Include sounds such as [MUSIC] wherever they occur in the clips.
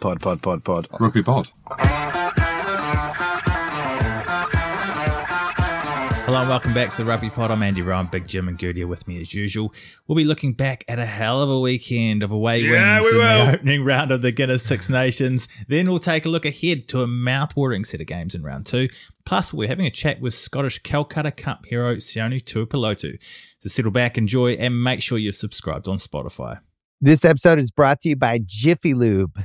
Pod, pod, pod, pod. Rugby pod. Hello and welcome back to the Rugby Pod. I'm Andy Rowan, Big Jim and Goody are with me as usual. We'll be looking back at a hell of a weekend of away Yeah, wins we in will. the opening round of the Guinness Six Nations. Then we'll take a look ahead to a mouth-watering set of games in round two. Plus, we're having a chat with Scottish Calcutta Cup hero Sione Tuipulotu. So settle back, enjoy, and make sure you're subscribed on Spotify. This episode is brought to you by Jiffy Lube.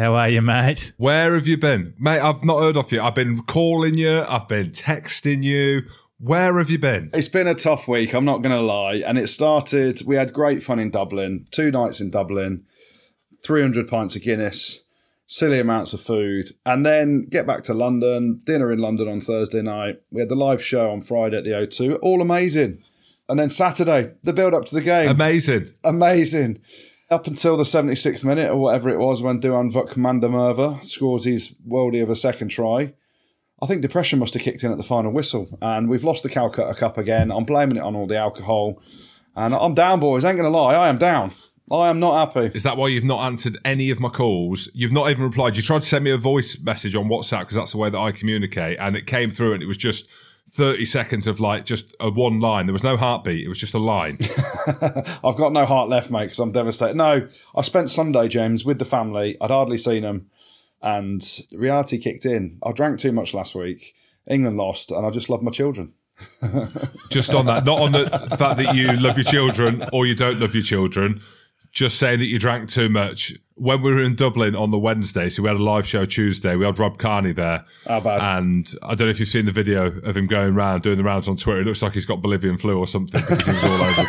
how are you, mate? Where have you been? Mate, I've not heard of you. I've been calling you, I've been texting you. Where have you been? It's been a tough week, I'm not going to lie. And it started, we had great fun in Dublin, two nights in Dublin, 300 pints of Guinness, silly amounts of food. And then get back to London, dinner in London on Thursday night. We had the live show on Friday at the O2, all amazing. And then Saturday, the build up to the game. Amazing. amazing. Up until the 76th minute or whatever it was when Duhan van der Merwe scores his worldie of a second try. I think depression must have kicked in at the final whistle. And we've lost the Calcutta Cup again. I'm blaming it on all the alcohol. And I'm down, boys. Ain't going to lie. I am down. I am not happy. Is that why you've not answered any of my calls? You've not even replied. You tried to send me a voice message on WhatsApp because that's the way that I communicate. And it came through and it was just 30 seconds of like just a one line. There was no heartbeat. It was just a line. [LAUGHS] I've got no heart left, mate, because I'm devastated. No, I spent Sunday, James, with the family. I'd hardly seen them. And reality kicked in. I drank too much last week. England lost, and I just love my children. [LAUGHS] just on that, not on the fact that you love your children or you don't love your children, just saying that you drank too much. When we were in Dublin on the Wednesday, so we had a live show Tuesday, we had Rob Kearney there. Bad? And I don't know if you've seen the video of him going around doing the rounds on Twitter. It looks like he's got Bolivian flu or something because he was all over the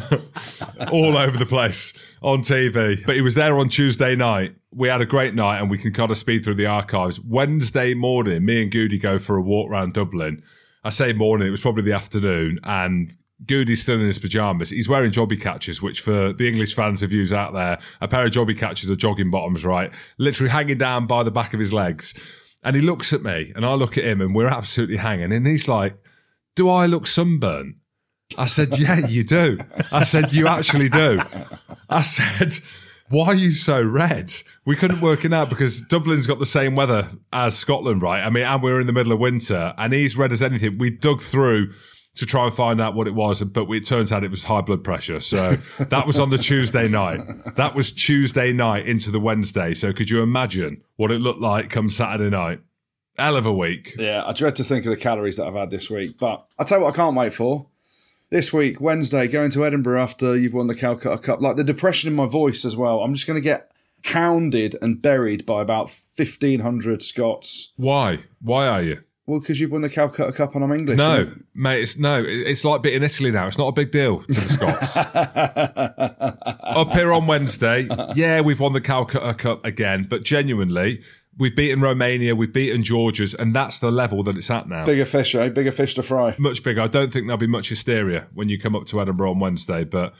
place. [LAUGHS] um, all over the place on TV. But he was there on Tuesday night. We had a great night and we can kind of speed through the archives. Wednesday morning, me and Goody go for a walk around Dublin. I say morning, it was probably the afternoon, and Goody's still in his pajamas. He's wearing jobby catchers, which for the English fans of yous out there, a pair of jobby catchers are jogging bottoms, right? Literally hanging down by the back of his legs. And he looks at me and I look at him and we're absolutely hanging. And he's like, Do I look sunburnt? I said, Yeah, you do. I said, You actually do. I said, Why are you so red? We couldn't work it out because Dublin's got the same weather as Scotland, right? I mean, and we're in the middle of winter and he's red as anything. We dug through to try and find out what it was, but it turns out it was high blood pressure. So [LAUGHS] that was on the Tuesday night. That was Tuesday night into the Wednesday. So could you imagine what it looked like come Saturday night? Hell of a week. Yeah, I dread to think of the calories that I've had this week. But I'll tell you what I can't wait for. This week, Wednesday, going to Edinburgh after you've won the Calcutta Cup. Like the depression in my voice as well. I'm just going to get hounded and buried by about 1,500 Scots. Why? Why are you? Well, because you've won the Calcutta Cup and I'm English. No, mate. It's no. It's like beating Italy now. It's not a big deal to the Scots. [LAUGHS] Up here on Wednesday, yeah, we've won the Calcutta Cup again, but genuinely, we've beaten Romania, we've beaten Georgia's, and that's the level that it's at now. Bigger fish, eh? Bigger fish to fry. Much bigger. I don't think there'll be much hysteria when you come up to Edinburgh on Wednesday, but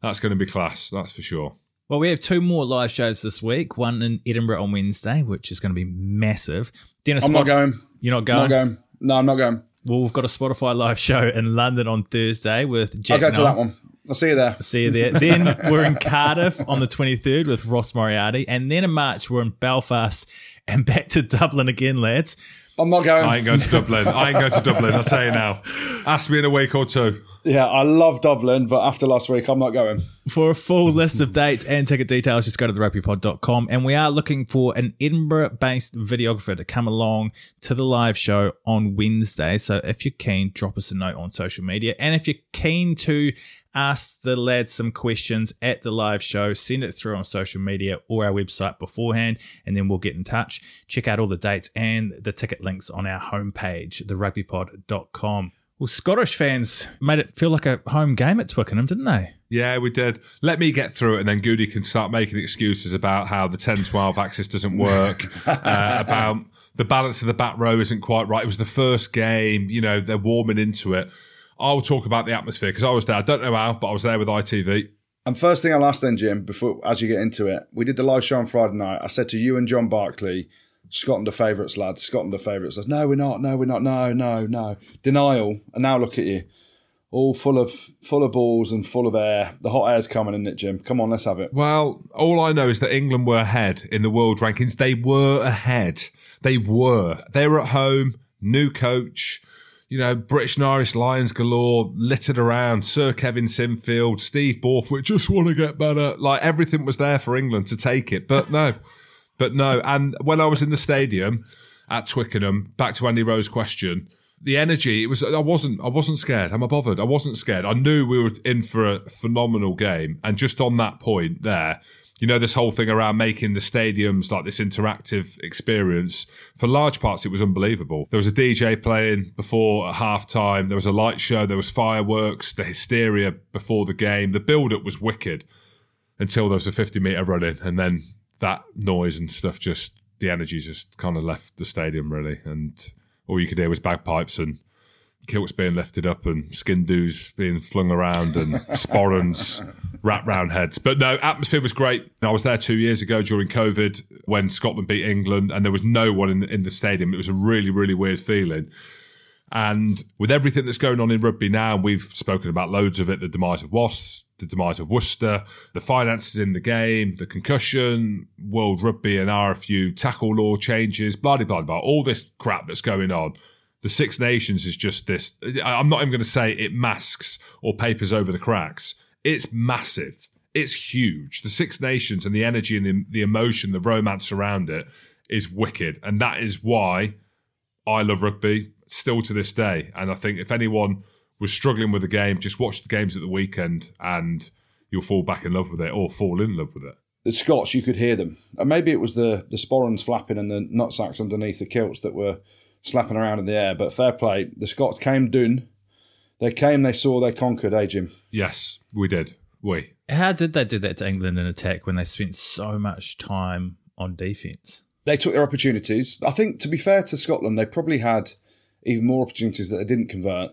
that's going to be class. That's for sure. Well, we have two more live shows this week. One in Edinburgh on Wednesday, which is going to be massive. Then a I'm not going. You're not I'm going. not going. No, I'm not going. Well, we've got a Spotify live show in London on Thursday with Jack. I'll go to Noel. that one. I'll see you there. See you there. then [LAUGHS] we're in Cardiff on the 23rd with Ross Moriarty. And then in March, we're in Belfast and back to Dublin again, lads. I'm not going. I ain't going to Dublin. I ain't going to Dublin. I'll tell you now. Ask me in a week or two. Yeah, I love Dublin, but after last week, I'm not going. For a full list of dates and ticket details, just go to therugbypod.com. And we are looking for an Edinburgh based videographer to come along to the live show on Wednesday. So if you're keen, drop us a note on social media. And if you're keen to ask the lads some questions at the live show, send it through on social media or our website beforehand, and then we'll get in touch. Check out all the dates and the ticket links on our homepage, therugbypod.com. Well, Scottish fans made it feel like a home game at Twickenham, didn't they? Yeah, we did. Let me get through it, and then Goody can start making excuses about how the 10 12 axis doesn't work, [LAUGHS] uh, about the balance of the back row isn't quite right. It was the first game, you know, they're warming into it. I'll talk about the atmosphere because I was there. I don't know how, but I was there with ITV. And first thing I'll ask then, Jim, before as you get into it, we did the live show on Friday night. I said to you and John Barclay, Scotland are favourites, lads. Scotland are favourites. No, we're not. No, we're not. No, no, no. Denial. And now look at you, all full of full of balls and full of air. The hot air's coming, isn't it, Jim? Come on, let's have it. Well, all I know is that England were ahead in the world rankings. They were ahead. They were. They were at home. New coach. You know, British and Irish Lions galore, littered around. Sir Kevin Sinfield, Steve Borthwick, just want to get better. Like everything was there for England to take it, but no. But no, and when I was in the stadium at Twickenham, back to Andy Rowe's question, the energy, it was I wasn't I wasn't scared. I'm bothered. I wasn't scared. I knew we were in for a phenomenal game. And just on that point there, you know, this whole thing around making the stadiums like this interactive experience, for large parts, it was unbelievable. There was a DJ playing before half time, there was a light show, there was fireworks, the hysteria before the game. The build up was wicked until there was a 50 metre run in, and then that noise and stuff just, the energy just kind of left the stadium really. And all you could hear was bagpipes and kilts being lifted up and sgian-dubhs being flung around and [LAUGHS] sporrans wrapped round heads. But no, atmosphere was great. I was there two years ago during COVID when Scotland beat England and there was no one in the, in the stadium. It was a really, really weird feeling. And with everything that's going on in rugby now, we've spoken about loads of it, the demise of Wasps, the demise of Worcester, the finances in the game, the concussion, World Rugby and RFU tackle law changes, blah, blah, blah, all this crap that's going on. The Six Nations is just this. I'm not even going to say it masks or papers over the cracks. It's massive. It's huge. The Six Nations and the energy and the, the emotion, the romance around it is wicked. And that is why I love rugby still to this day. And I think if anyone was struggling with the game, just watch the games at the weekend and you'll fall back in love with it or fall in love with it. The Scots, you could hear them. And maybe it was the, the sporrans flapping and the nutsacks underneath the kilts that were slapping around in the air. But fair play. The Scots came done. They came, they saw, they conquered, eh, Jim? Yes, we did. We. How did they do that to England in attack when they spent so much time on defence? They took their opportunities. I think, to be fair to Scotland, they probably had even more opportunities that they didn't convert.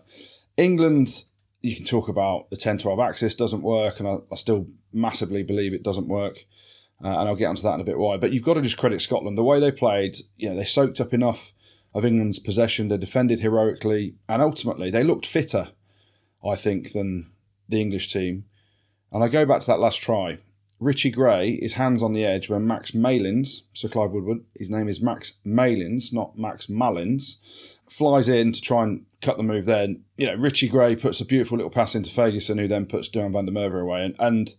England, you can talk about the 10 12 axis doesn't work, and I, I still massively believe it doesn't work. Uh, and I'll get onto that in a bit why. But you've got to just credit Scotland. The way they played, you know, they soaked up enough of England's possession, they defended heroically, and ultimately they looked fitter, I think, than the English team. And I go back to that last try. Richie Gray is hands on the edge when Max Malins, Sir Clive Woodward, his name is Max Malins, not Max Mullins, flies in to try and cut the move there. And, you know, Richie Gray puts a beautiful little pass into Fagerson, who then puts Duhan van der Merwe away. And, and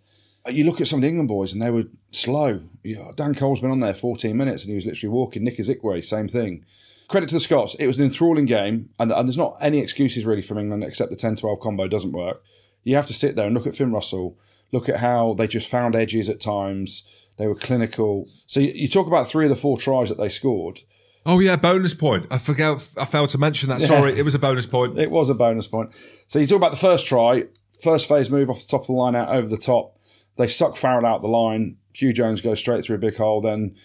you look at some of the England boys and they were slow. You know, Dan Cole's been on there 14 minutes and he was literally walking. Nick Isiekwe, same thing. Credit to the Scots. It was an enthralling game, and, and there's not any excuses really from England except the 10 12 combo doesn't work. You have to sit there and look at Finn Russell, look at how they just found edges at times. They were clinical. So you, you talk about three of the four tries that they scored. Oh yeah, bonus point. I forgot. I failed to mention that. Sorry, it was a bonus point. It was a bonus point. So you talk about the first try, first phase move off the top of the line out over the top. They suck Farrell out the line. Huw Jones goes straight through a big hole. Then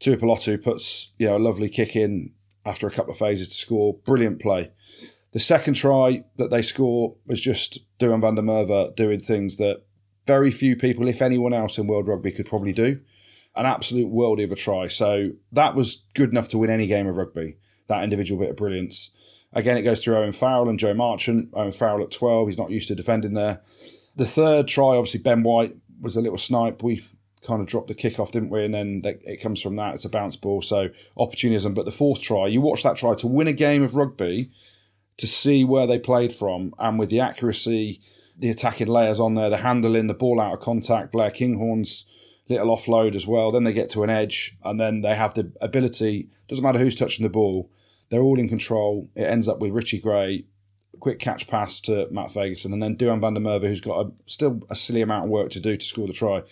Tuipulotu puts you know a lovely kick in after a couple of phases to score. Brilliant play. The second try that they score was just Duhan van der Merwe doing things that very few people, if anyone else in world rugby, could probably do. An absolute worldie of a try. So that was good enough to win any game of rugby, that individual bit of brilliance. Again, it goes through Owen Farrell and Joe Marchant. Owen Farrell at 12, he's not used to defending there. The third try, obviously, Ben White was a little snipe. We kind of dropped the kickoff, didn't we? And then it comes from that. It's a bounce ball, so opportunism. But the fourth try, you watch that try to win a game of rugby. to see where they played from and with the accuracy, the attacking layers on there, the handling, the ball out of contact, Blair Kinghorn's little offload as well. Then they get to an edge and then they have the ability, doesn't matter who's touching the ball, they're all in control. It ends up with Richie Gray, quick catch pass to Matt Fagerson, and then Duhan van der Merwe, who's got a, still a silly amount of work to do to score the try.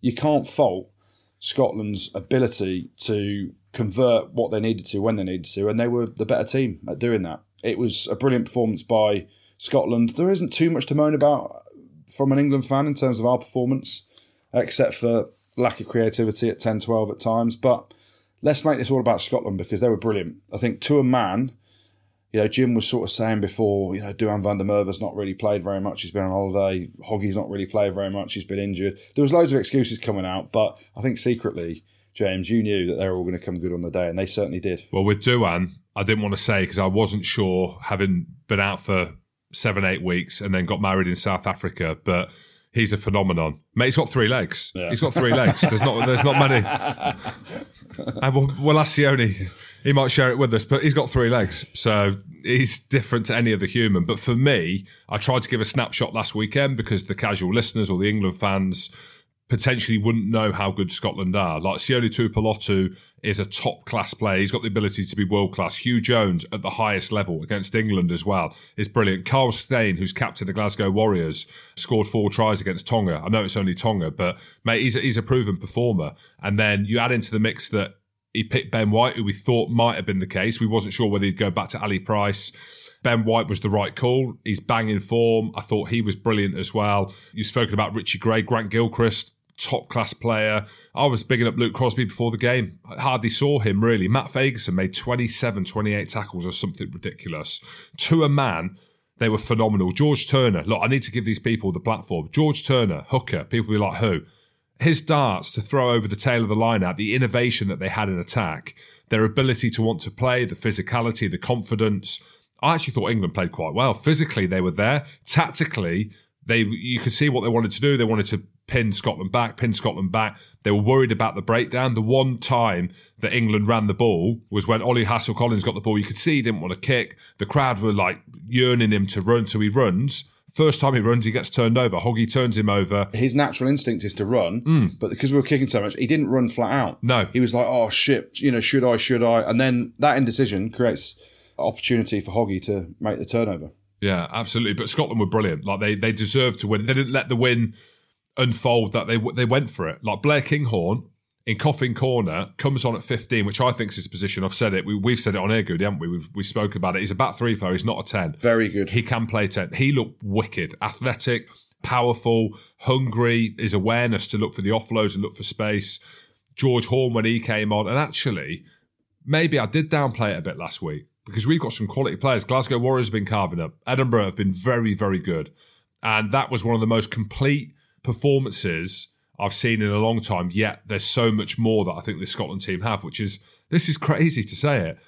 You can't fault Scotland's ability to convert what they needed to when they needed to, and they were the better team at doing that. It was a brilliant performance by Scotland. There isn't too much to moan about from an England fan in terms of our performance, except for lack of creativity at 10 12 at times. But let's make this all about Scotland because they were brilliant. I think to a man, you know, Jim was sort of saying before, you know, Duhan van der Merwe's not really played very much. He's been on holiday. Hoggy's not really played very much. He's been injured. There was loads of excuses coming out, but I think secretly, James, you knew that they were all going to come good on the day, and they certainly did. Well, with Duhan, I didn't want to say because I wasn't sure, having been out for seven, eight weeks and then got married in South Africa, but he's a phenomenon. Mate, he's got three legs. Yeah. He's got three legs. There's not there's not many. [LAUGHS] And well, well, Lassione, he might share it with us, but he's got three legs. So he's different to any other human. But for me, I tried to give a snapshot last weekend because the casual listeners or the England fans potentially wouldn't know how good Scotland are. Like Sione Tuipulotu is a top class player. He's got the ability to be world class. Huw Jones at the highest level against England as well is brilliant. Kyle Steyn, who's captain of the Glasgow Warriors, scored four tries against Tonga. I know it's only Tonga, but mate, he's a, he's a proven performer. And then you add into the mix that he picked Ben White, who we thought might have been the case. We wasn't sure whether he'd go back to Ali Price. Ben White was the right call. He's banging form. I thought he was brilliant as well. You've spoken about Richie Gray, Grant Gilchrist, top class player. I was bigging up Luke Crosbie before the game. I hardly saw him really. Matt Fagerson made 27, 28 tackles or something ridiculous. To a man, they were phenomenal. George Turner, look, I need to give these people the platform. George Turner, hooker, people be like, who? His darts to throw over the tail of the line out, the innovation that they had in attack, their ability to want to play, the physicality, the confidence. I actually thought England played quite well. Physically, they were there. Tactically, they you could see what they wanted to do. They wanted to pin Scotland back, pin Scotland back. They were worried about the breakdown. The one time that England ran the ball was when Ollie Hassell-Collins got the ball. You could see he didn't want to kick. The crowd were like yearning him to run, so he runs. First time he runs, he gets turned over. Hoggy turns him over. His natural instinct is to run, hmm. but because we were kicking so much, he didn't run flat out. No. He was like, oh shit, you know, should I, should I? And then that indecision creates opportunity for Hoggy to make the turnover. Yeah, absolutely. But Scotland were brilliant. Like they they deserved to win. They didn't let the win unfold. That they they went for it. Like Blair Kinghorn in Coffin Corner comes on at 15, which I think is his position. I've said it. We, we've said it on air good, haven't we? We've we spoke about it. He's a bat three player. He's not a 10. Very good. He can play 10. He looked wicked, athletic, powerful, hungry. His awareness to look for the offloads and look for space. George Horn when he came on, and actually, maybe I did downplay it a bit last week because we've got some quality players. Glasgow Warriors have been carving up. Edinburgh have been very, very good. And that was one of the most complete performances I've seen in a long time. Yet there's so much more that I think the Scotland team have, which is this is crazy to say it.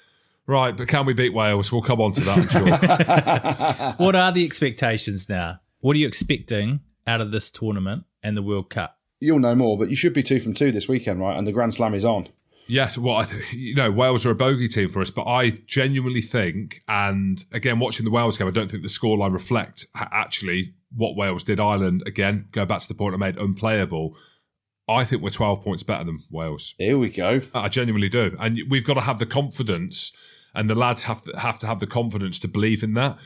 Right, but can we beat Wales? We'll come on to that, I'm sure. [LAUGHS] [LAUGHS] What are the expectations now? What are you expecting out of this tournament and the World Cup? You'll know more, but you should be two from two this weekend, right? And the Grand Slam is on. Yes, well, I th- you know, Wales are a bogey team for us, but I genuinely think, and again, watching the Wales game, I don't think the scoreline reflect actually what Wales did. Ireland, again, go back to the point I made, unplayable. I think we're 12 points better than Wales. Here we go. I genuinely do. And we've got to have the confidence, and the lads have to, have to have the confidence to believe in that.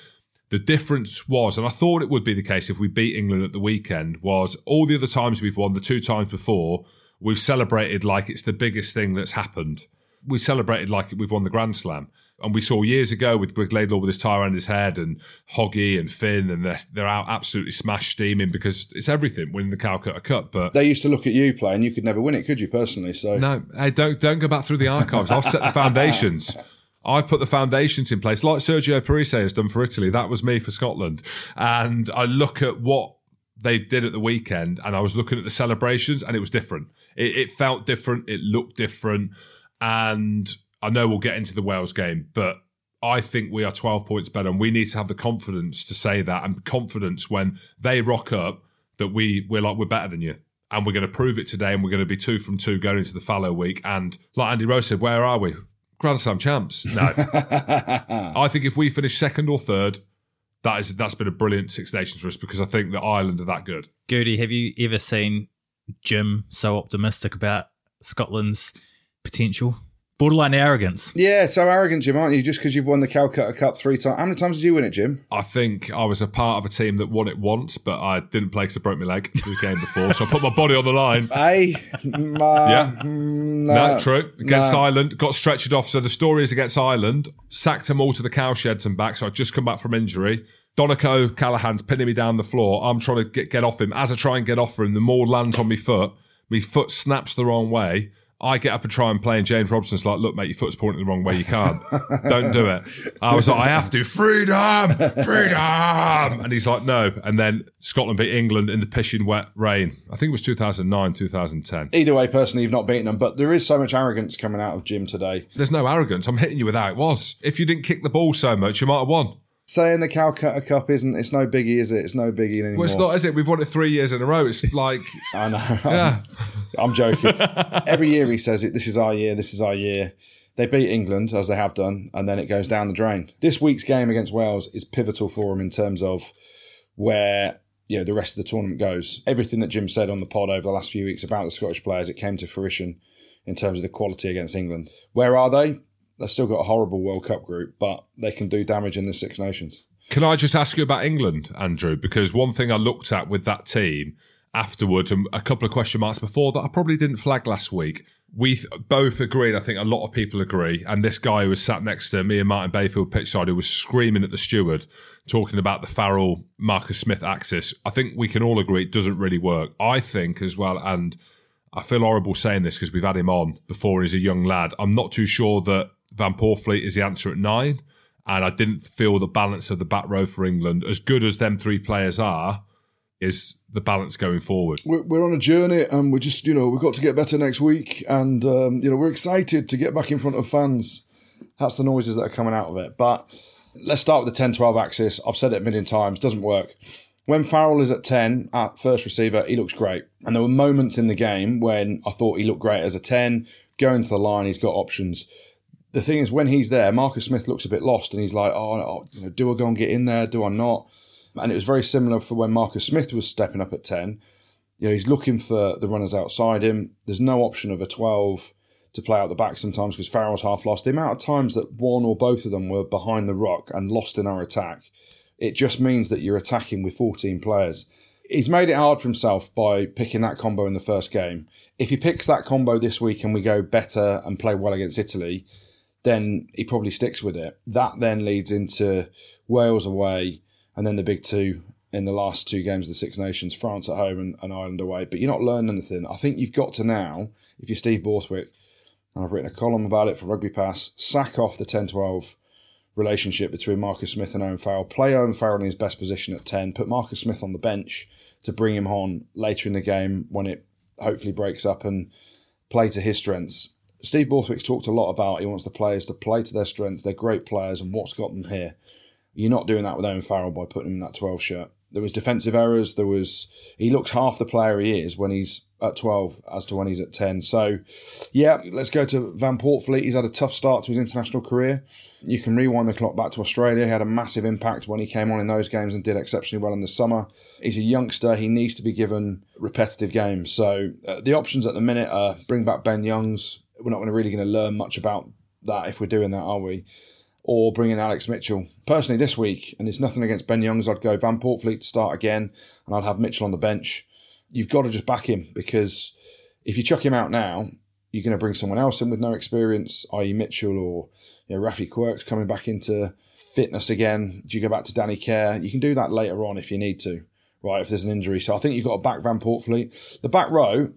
The difference was, and I thought it would be the case if we beat England at the weekend, was all the other times we've won, the two times before, we've celebrated like it's the biggest thing that's happened. We celebrated like we've won the Grand Slam. And we saw years ago with Greig Laidlaw with his tie around his head and Hoggy and Finn, and they're, they're out absolutely smashed steaming because it's everything winning the Calcutta Cup. But They used to look at you play, and you could never win it, could you, personally? So no, hey, don't don't go back through the archives. I've set the [LAUGHS] foundations. I've put the foundations in place, like Sergio Parisse has done for Italy. That was me for Scotland. And I look at what they did at the weekend, and I was looking at the celebrations, and it was different. It, it felt different. It looked different. And I know we'll get into the Wales game, but I think we are 12 points better, and we need to have the confidence to say that, and confidence when they rock up that we we're like we're better than you, and we're going to prove it today, and we're going to be two from two going into the fallow week. And like Andy Rose said, where are we? Grand Slam champs. No, [LAUGHS] I think if we finish second or third, that is that's been a brilliant Six Nations for us because I think that Ireland are that good. Goody, have you ever seen Jim so optimistic about Scotland's potential? Borderline arrogance. Yeah, so arrogant, Jim, aren't you? Just because you've won the Calcutta Cup three times. How many times did you win it, Jim? I think I was a part of a team that won it once, but I didn't play because I broke my leg [LAUGHS] the game before, so I put my body on the line. Hey, ma, Yeah. mm, No, true. Against no. Ireland, got stretchered off. So the story is against Ireland, sacked them all to the cow sheds and back. So I'd just come back from injury. Donncha O'Callaghan's pinning me down the floor. I'm trying to get, get off him. As I try and get off him, the more lands on my foot. My foot snaps the wrong way. I get up and try and play, and James Robson's like, "Look, mate, your foot's pointing the wrong way. You can't. Don't do it." I was like, "I have to. Freedom, freedom!" And he's like, "No." And then Scotland beat England in the pissing wet rain. I think it was 2009, 2010. Either way, personally, you've not beaten them, but there is so much arrogance coming out of Jim today. There's no arrogance. I'm hitting you with how it was. If you didn't kick the ball so much, you might have won. Saying the Calcutta Cup isn't, it's no biggie, is it? It's no biggie anymore. Well, it's not, is it? We've won it three years in a row. It's like, [LAUGHS] I know. [LAUGHS] yeah. I'm joking. Every year he says it. This is our year. This is our year. They beat England as they have done, and then it goes down the drain. This week's game against Wales is pivotal for them in terms of where you know the rest of the tournament goes. Everything that Jim said on the pod over the last few weeks about the Scottish players, it came to fruition in terms of the quality against England. Where are they? They've still got a horrible World Cup group, but they can do damage in the Six Nations. Can I just ask you about England, Andrew? Because one thing I looked at with that team afterwards, and a couple of question marks before that I probably didn't flag last week. We th- both agreed, I think a lot of people agree, and this guy who was sat next to me and Martin Bayfield pitchside who was screaming at the steward, talking about the Farrell Marcus Smith axis. I think we can all agree it doesn't really work. I think as well, and I feel horrible saying this because we've had him on before he's a young lad. I'm not too sure that Van Poortvliet is the answer at nine. And I didn't feel the balance of the back row for England, as good as them three players are, is the balance going forward. We're, on a journey, and we're just, you know, we've got to get better next week, and um, you know, we're excited to get back in front of fans. That's the noises that are coming out of it. But let's start with the 10-12 axis. I've said it a million times, doesn't work. When Farrell is at 10 at first receiver, he looks great. And there were moments in the game when I thought he looked great as a 10. Going to the line, he's got options. The thing is, when he's there, Marcus Smith looks a bit lost and he's like, oh, oh, you know, do I go and get in there? Do I not? And it was very similar for when Marcus Smith was stepping up at 10. You know, he's looking for the runners outside him. There's no option of a 12 to play out the back sometimes because Farrell's half lost. The amount of times that one or both of them were behind the rock and lost in our attack, it just means that you're attacking with 14 players. He's made it hard for himself by picking that combo in the first game. If he picks that combo this week and we go better and play well against Italy, then he probably sticks with it. That then leads into Wales away and then the big two in the last two games of the Six Nations, France at home and, and Ireland away. But you're not learning anything. I think you've got to now, if you're Steve Borthwick, and I've written a column about it for Rugby Pass, sack off the 10 12 relationship between Marcus Smith and Owen Farrell. Play Owen Farrell in his best position at 10, put Marcus Smith on the bench to bring him on later in the game when it hopefully breaks up and play to his strengths. Steve Borthwick's talked a lot about he wants the players to play to their strengths. They're great players, and what's got them here. You're not doing that with Owen Farrell by putting him in that 12 shirt. There was defensive errors. There was he looks half the player he is when he's at 12 as to when he's at 10. So, yeah, let's go to Van Poortvliet. He's had a tough start to his international career. You can rewind the clock back to Australia. He had a massive impact when he came on in those games and did exceptionally well in the summer. He's a youngster. He needs to be given repetitive games. So, uh, the options at the minute are bring back Ben Youngs. We're not really going to learn much about that if we're doing that, are we? or bring in Alex Mitchell. Personally, this week, and it's nothing against Ben Youngs, I'd go Van Poortvliet to start again, and I'd have Mitchell on the bench. You've got to just back him because if you chuck him out now, you're going to bring someone else in with no experience, i.e., Mitchell or you know, Raffi Quirke coming back into fitness again. Do you go back to Danny Care? You can do that later on if you need to, right? If there's an injury. So I think you've got to back Van Poortvliet. The back row,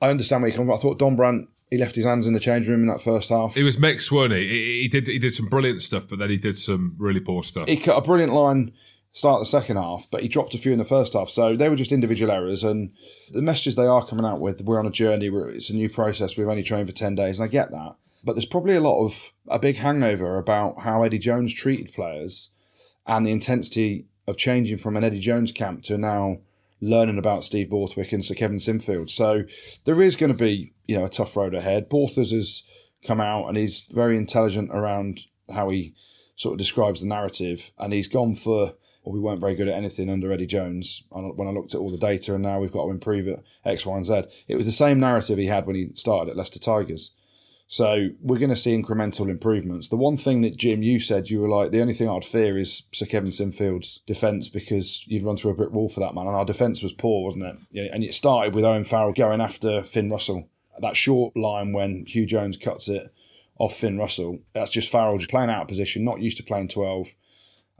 I understand where you come from. I thought Dombrandt he left his hands in the change room in that first half. It was mixed, wasn't he? he? He did he did some brilliant stuff, but then he did some really poor stuff. He cut a brilliant line start the second half, but he dropped a few in the first half. So they were just individual errors, and the messages they are coming out with, we're on a journey, it's a new process, we've only trained for 10 days, and I get that. But there's probably a lot of a big hangover about how Eddie Jones treated players and the intensity of changing from an Eddie Jones camp to now learning about Steve Borthwick and Sir Kevin Sinfield. So there is going to be, you know, a tough road ahead. Borthers has come out and he's very intelligent around how he sort of describes the narrative. And he's gone for, well, we weren't very good at anything under Eddie Jones when I looked at all the data, and now we've got to improve at X, Y, and Z. It was the same narrative he had when he started at Leicester Tigers. So we're going to see incremental improvements. The one thing that Jim, you said you were like, the only thing I'd fear is Sir Kevin Sinfield's defence because you'd run through a brick wall for that man, and our defence was poor, wasn't it? Yeah, and it started with Owen Farrell going after Finn Russell. That short line when Huw Jones cuts it off Finn Russell, that's just Farrell just playing out of position, not used to playing 12,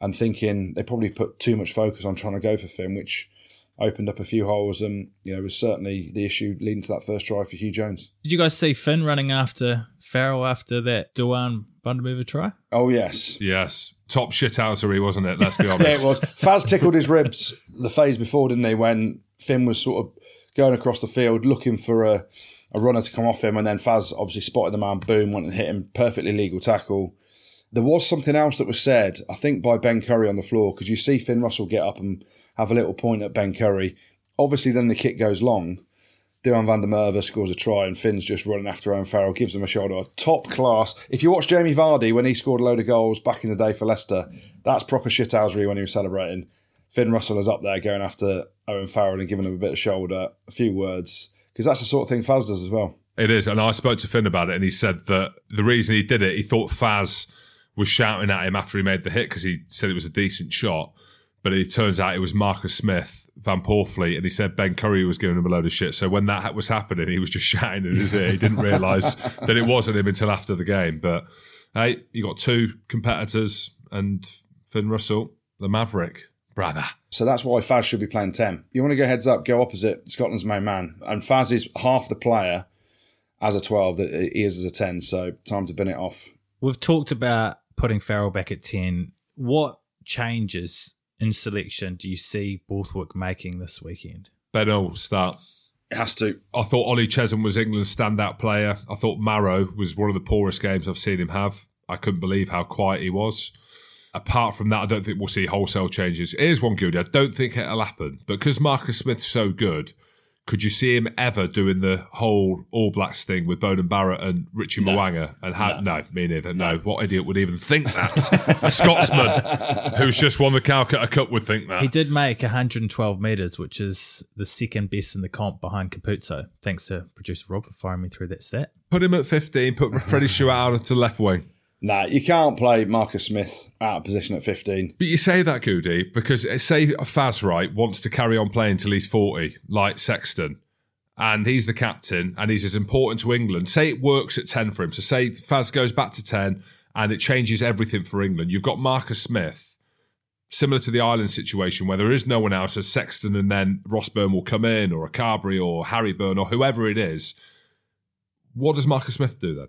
and thinking they probably put too much focus on trying to go for Finn, which opened up a few holes and you know was certainly the issue leading to that first try for Huw Jones. Did you guys see Finn running after Farrell after that Duhan van der Merwe try? Oh yes, yes, top shit shithousery, wasn't it? Let's be [LAUGHS] honest. yeah, it was. Faz tickled his ribs the phase before, didn't he? When Finn was sort of going across the field looking for a, a runner to come off him, and then Faz obviously spotted the man, boom, went and hit him, perfectly legal tackle. There was something else that was said, I think, by Ben Curry on the floor because you see Finn Russell get up and have a little point at Ben Curry. Obviously, then the kick goes long. Duhan van der Merwe scores a try, and Finn's just running after Owen Farrell, gives him a shoulder. Top class. If you watch Jamie Vardy when he scored a load of goals back in the day for Leicester, that's proper shithousery when he was celebrating. Finn Russell is up there going after Owen Farrell and giving him a bit of shoulder, a few words, because that's the sort of thing Faz does as well. It is, and I spoke to Finn about it, and he said that the reason he did it, he thought Faz was shouting at him after he made the hit because he said it was a decent shot but it turns out it was Marcus Smith, Van Poortvliet, and he said Ben Curry was giving him a load of shit. So when that was happening, he was just [LAUGHS] shouting in his ear. He didn't realise [LAUGHS] that it wasn't him until after the game. But hey, you got two competitors and Finn Russell, the Maverick, brother. So that's why Faz should be playing 10. You want to go heads up, go opposite Scotland's main man. And Faz is half the player as a 12 that he is as a 10. So time to bin it off. We've talked about putting Farrell back at 10. What changes in selection do you see Borthwick making this weekend? Ben will start. It has to. I thought Ollie Chessum was England's standout player. I thought Maro was one of the poorest games I've seen him have. I couldn't believe how quiet he was. Apart from that, I don't think we'll see wholesale changes. Here's one good. I don't think it'll happen. But because Marcus Smith's so good, could you see him ever doing the whole All Blacks thing with Beauden Barrett and Richie no. Mo'unga? And ha- no. no. me neither. No. no. what idiot would even think that? a Scotsman [LAUGHS] who's just won the Calcutta Cup would think that. He did make 112 metres, which is the second best in the comp behind Capuozzo. Thanks to producer Rob for firing me through that stat. Put him at 15. Put Freddie Stewart to left wing. Nah, you can't play Marcus Smith out of position at 15. But you say that, Goody, because uh, say Faz, right, wants to carry on playing till he's 40, like Sexton, and he's the captain and he's as important to England. Say it works at 10 for him. So say Faz goes back to 10 and it changes everything for England. You've got Marcus Smith, similar to the Ireland situation where there is no one else as Sexton and then Ross Byrne will come in or a Carbery or Harry Byrne or whoever it is. What does Marcus Smith do then?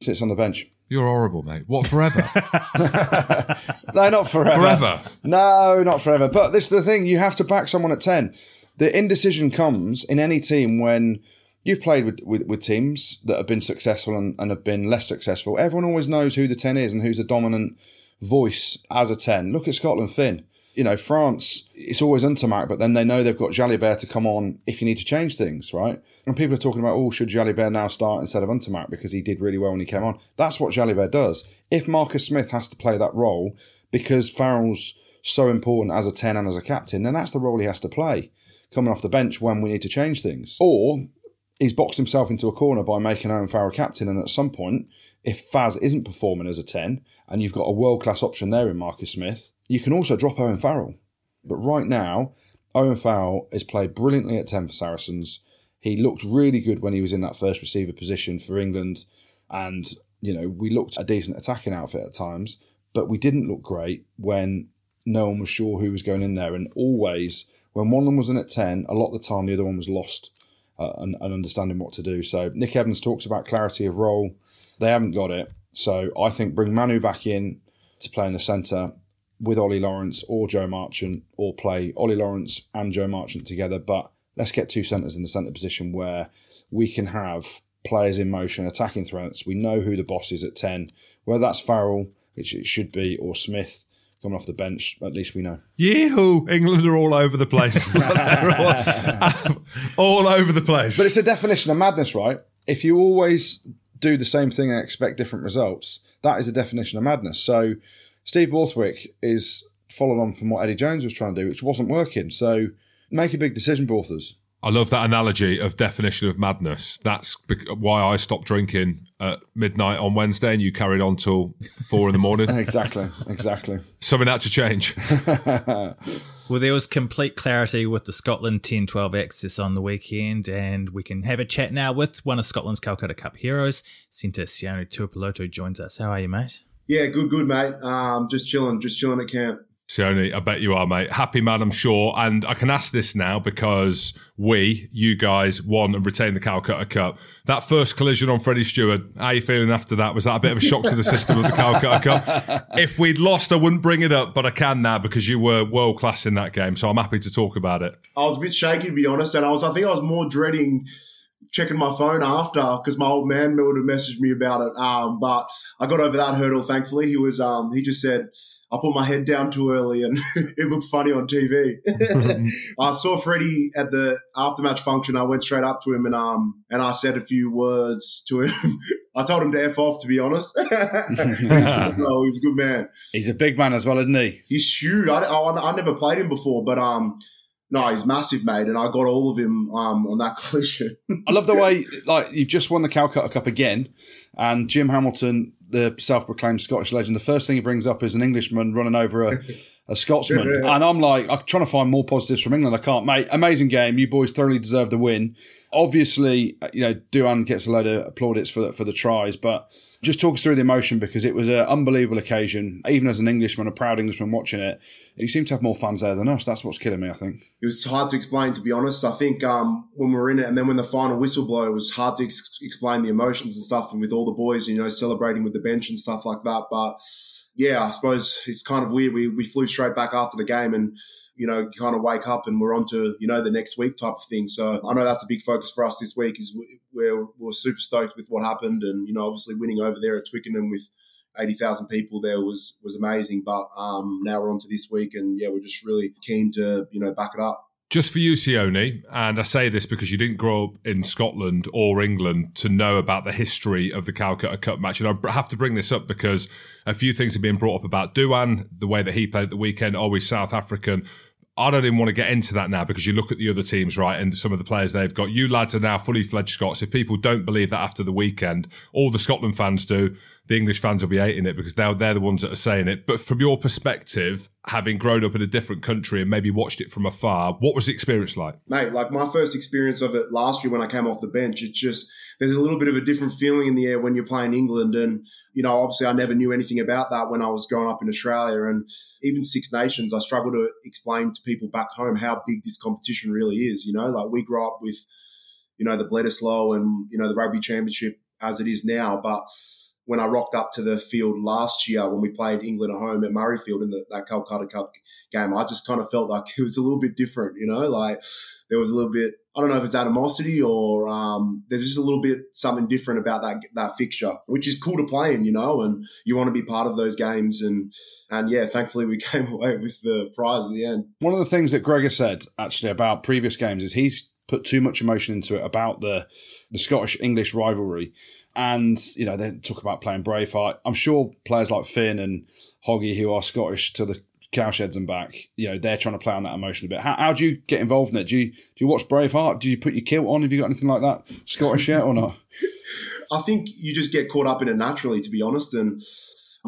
Sits on the bench. You're horrible, mate. What forever? [LAUGHS] no, not forever. Forever. No, not forever. But this is the thing: you have to back someone at ten. The indecision comes in any team when you've played with, with, with teams that have been successful and, and have been less successful. Everyone always knows who the ten is and who's the dominant voice as a ten. Look at Scotland, Finn you know, France, it's always Ntamack, but then they know they've got Jalibert to come on if you need to change things, right? And people are talking about, oh, should Jalibert now start instead of Ntamack because he did really well when he came on? That's what Jalibert does. If Marcus Smith has to play that role because Farrell's so important as a 10 and as a captain, then that's the role he has to play, coming off the bench when we need to change things. Or he's boxed himself into a corner by making Owen Farrell captain, and at some point, if Faz isn't performing as a 10 and you've got a world class option there in Marcus Smith, you can also drop Owen Farrell. But right now, Owen Farrell has played brilliantly at 10 for Saracens. He looked really good when he was in that first receiver position for England. And, you know, we looked a decent attacking outfit at times, but we didn't look great when no one was sure who was going in there. And always, when one of them was in at 10, a lot of the time the other one was lost uh, and, and understanding what to do. So Nick Evans talks about clarity of role. They haven't got it. So I think bring Manu back in to play in the centre with Ollie Lawrence or Joe Marchant or play Ollie Lawrence and Joe Marchant together. But let's get two centres in the centre position where we can have players in motion, attacking threats. We know who the boss is at 10, whether that's Farrell, which it should be, or Smith coming off the bench, at least we know. Yeehoo! England are all over the place. [LAUGHS] all, um, all over the place. But it's a definition of madness, right? If you always do the same thing and expect different results, that is a definition of madness. So Steve Borthwick is following on from what Eddie Jones was trying to do, which wasn't working. So make a big decision, Borthers. I love that analogy of definition of madness. That's why I stopped drinking at midnight on Wednesday and you carried on till four in the morning. [LAUGHS] exactly, exactly. Something had to change. [LAUGHS] Well, there was complete clarity with the Scotland 10 12 access on the weekend, and we can have a chat now with one of Scotland's Calcutta Cup heroes. Centre Sione Tuipulotu joins us. How are you, mate? Yeah, good, good, mate. Um, just chilling, just chilling at camp. Sione, I bet you are, mate. Happy man, I'm sure. And I can ask this now because we, you guys, won and retained the Calcutta Cup. That first collision on Freddie Stewart, how are you feeling after that? Was that a bit of a shock to the system of the Calcutta Cup? [LAUGHS] If we'd lost, I wouldn't bring it up, but I can now because you were world class in that game. So I'm happy to talk about it. I was a bit shaky to be honest, and I was I think I was more dreading checking my phone after because my old man would have messaged me about it. Um, but I got over that hurdle. Thankfully, he was um, he just said I put my head down too early and [LAUGHS] it looked funny on TV. [LAUGHS] I saw Freddie at the aftermatch function. I went straight up to him and um and I said a few words to him. [LAUGHS] I told him to f off. To be honest, well, he's a good man. He's a big man as well, isn't he? He's huge. I, I, I never played him before, but um no, he's massive, mate, and I got all of him um, on that [LAUGHS] collision. I love the way like you've just won the Calcutta Cup again, and Jim Hamilton, the self-proclaimed Scottish legend, the first thing he brings up is an Englishman running over a, [LAUGHS] a Scotsman, and I'm like, I'm trying to find more positives from England. I can't, mate. Amazing game. You boys thoroughly deserve the win. Obviously, you know, Duhan gets a load of plaudits for the, for the tries, but just talk us through the emotion because it was an unbelievable occasion. Even as an Englishman, a proud Englishman watching it, you seem to have more fans there than us. That's what's killing me, I think. It was hard to explain, to be honest. I think um, when we were in it, and then when the final whistle blew, it was hard to ex- explain the emotions and stuff, and with all the boys, you know, celebrating with the bench and stuff like that. But yeah, I suppose it's kind of weird. We we flew straight back after the game and you know, kind of wake up and we're on to, you know, the next week type of thing. So I know that's a big focus for us this week is we're, we're super stoked with what happened. And, you know, obviously winning over there at Twickenham with 80,000 people there was, was amazing. But um, now we're on to this week and yeah, we're just really keen to, you know, back it up. Just for you, Sione, and I say this because you didn't grow up in Scotland or England to know about the history of the Calcutta Cup match. And I have to bring this up because a few things have been brought up about Duhan, the way that he played at the weekend, always South African. I don't even want to get into that now because you look at the other teams, right, and some of the players they've got. You lads are now fully fledged Scots. If people don't believe that after the weekend, all the Scotland fans do. The English fans will be hating it because they're, they're the ones that are saying it. But from your perspective, having grown up in a different country and maybe watched it from afar, what was the experience like? Mate, like my first experience of it last year when I came off the bench, it's just there's a little bit of a different feeling in the air when you're playing England. And, you know, obviously I never knew anything about that when I was growing up in Australia. And even Six Nations, I struggle to explain to people back home how big this competition really is. You know, like we grew up with, you know, the Bledisloe and, you know, the rugby championship as it is now. But when I rocked up to the field last year when we played England at home at Murrayfield in the, that Calcutta Cup game, I just kind of felt like [LAUGHS] it was a little bit different, you know, like there was a little bit, I don't know if it's animosity or um, there's just a little bit something different about that that fixture, which is cool to play in, you know, and you want to be part of those games. And and yeah, thankfully we [LAUGHS] came away with the prize at the end. One of the things that Gregor said actually about previous games is he's put too much emotion into it about the the Scottish English rivalry and you know they talk about playing Braveheart. I'm sure players like Finn and Hoggy, who are Scottish to the cowsheds and back, you know they're trying to play on that emotion a bit. How, how do you get involved in it? Do you do you watch Braveheart? Do you put your kilt on? Have you got anything like that Scottish yet or not? [LAUGHS] I think you just get caught up in it naturally, to be honest, and.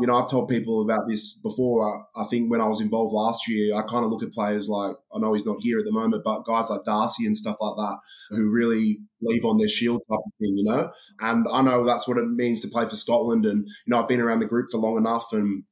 You know, I've told people about this before. I, think when I was involved last year, I kind of look at players like, I know he's not here at the moment, but guys like Darcy and stuff like that who really leave on their shield type of thing, you know? And I know that's what it means to play for Scotland. And, you know, I've been around the group for long enough and,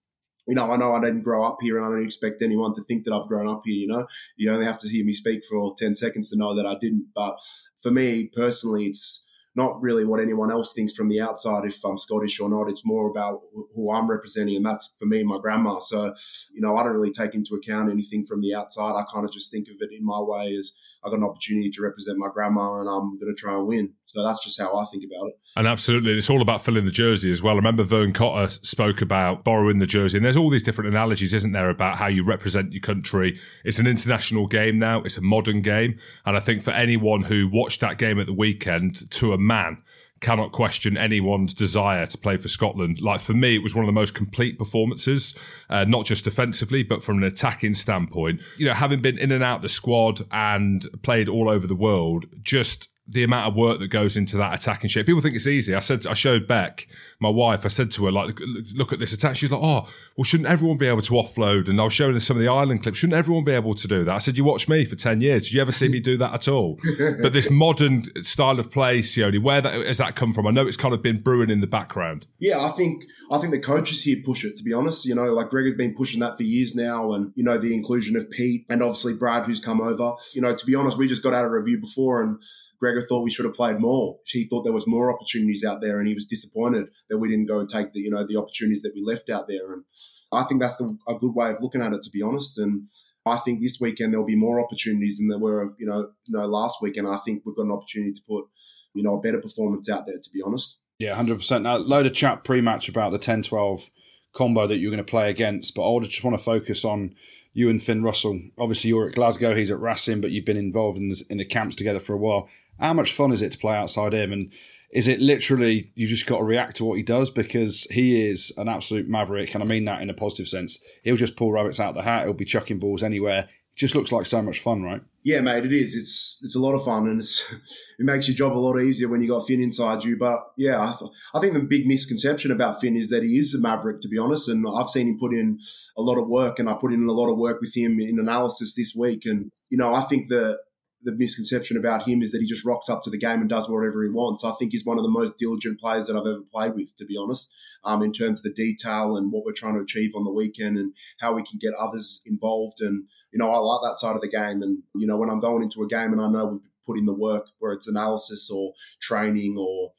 you know, I know I didn't grow up here and I don't expect anyone to think that I've grown up here, you know? You only have to hear me speak for 10 seconds to know that I didn't. But for me personally, it's, not really what anyone else thinks from the outside if I'm Scottish or not. It's more about who I'm representing, and that's for me my grandma. So, you know, I don't really take into account anything from the outside. I kind of just think of it in my way as I got an opportunity to represent my grandma, and I'm going to try and win. So that's just how I think about it. And absolutely, it's all about filling the jersey as well. I remember Vern Cotter spoke about borrowing the jersey, and there's all these different analogies, isn't there, about how you represent your country. It's an international game now, it's a modern game. And I think for anyone who watched that game at the weekend to a man, cannot question anyone's desire to play for Scotland. Like for me, it was one of the most complete performances, uh, not just defensively, but from an attacking standpoint. You know, having been in and out the squad and played all over the world, just the amount of work that goes into that attacking shape. People think it's easy. I said, I showed Beck, my wife, I said to her, like, look at this attack. She's like, oh, well, shouldn't everyone be able to offload? And I was showing her some of the island clips. Shouldn't everyone be able to do that? I said, you watch me for 10 years. Did you ever see me do that at all? [LAUGHS] but this modern style of play, Sione, where that, has that come from? I know it's kind of been brewing in the background. Yeah, I think, I think the coaches here push it, to be honest. You know, like Greg has been pushing that for years now. And, you know, the inclusion of Pete and obviously Brad, who's come over. You know, to be honest, we just got out of review before and Gregor thought we should have played more. He thought there was more opportunities out there, and he was disappointed that we didn't go and take the you know the opportunities that we left out there. And I think that's the, a good way of looking at it, to be honest. And I think this weekend there'll be more opportunities than there were you know you know last weekend. I think we've got an opportunity to put you know a better performance out there, to be honest. Yeah, hundred percent. Now, load of chat pre-match about the 10-12 combo that you're going to play against, but I just want to focus on you and Finn Russell. Obviously, you're at Glasgow, he's at Racing, but you've been involved in in the camps together for a while. How much fun is it to play outside him? And is it literally you just got to react to what he does because he is an absolute maverick, and I mean that in a positive sense. He'll just pull rabbits out the hat. He'll be chucking balls anywhere. It just looks like so much fun, right? Yeah, mate, it is. It's it's a lot of fun, and [LAUGHS] it makes your job a lot easier when you got Finn inside you. But yeah, I, th- I think the big misconception about Finn is that he is a maverick, to be honest. And I've seen him put in a lot of work, and I put in a lot of work with him in analysis this week. And you know, I think that the misconception about him is that he just rocks up to the game and does whatever he wants. I think he's one of the most diligent players that I've ever played with, to be honest, um, in terms of the detail and what we're trying to achieve on the weekend and how we can get others involved. And, you know, I like that side of the game. And, you know, when I'm going into a game and I know we've put in the work, where it's analysis or training or,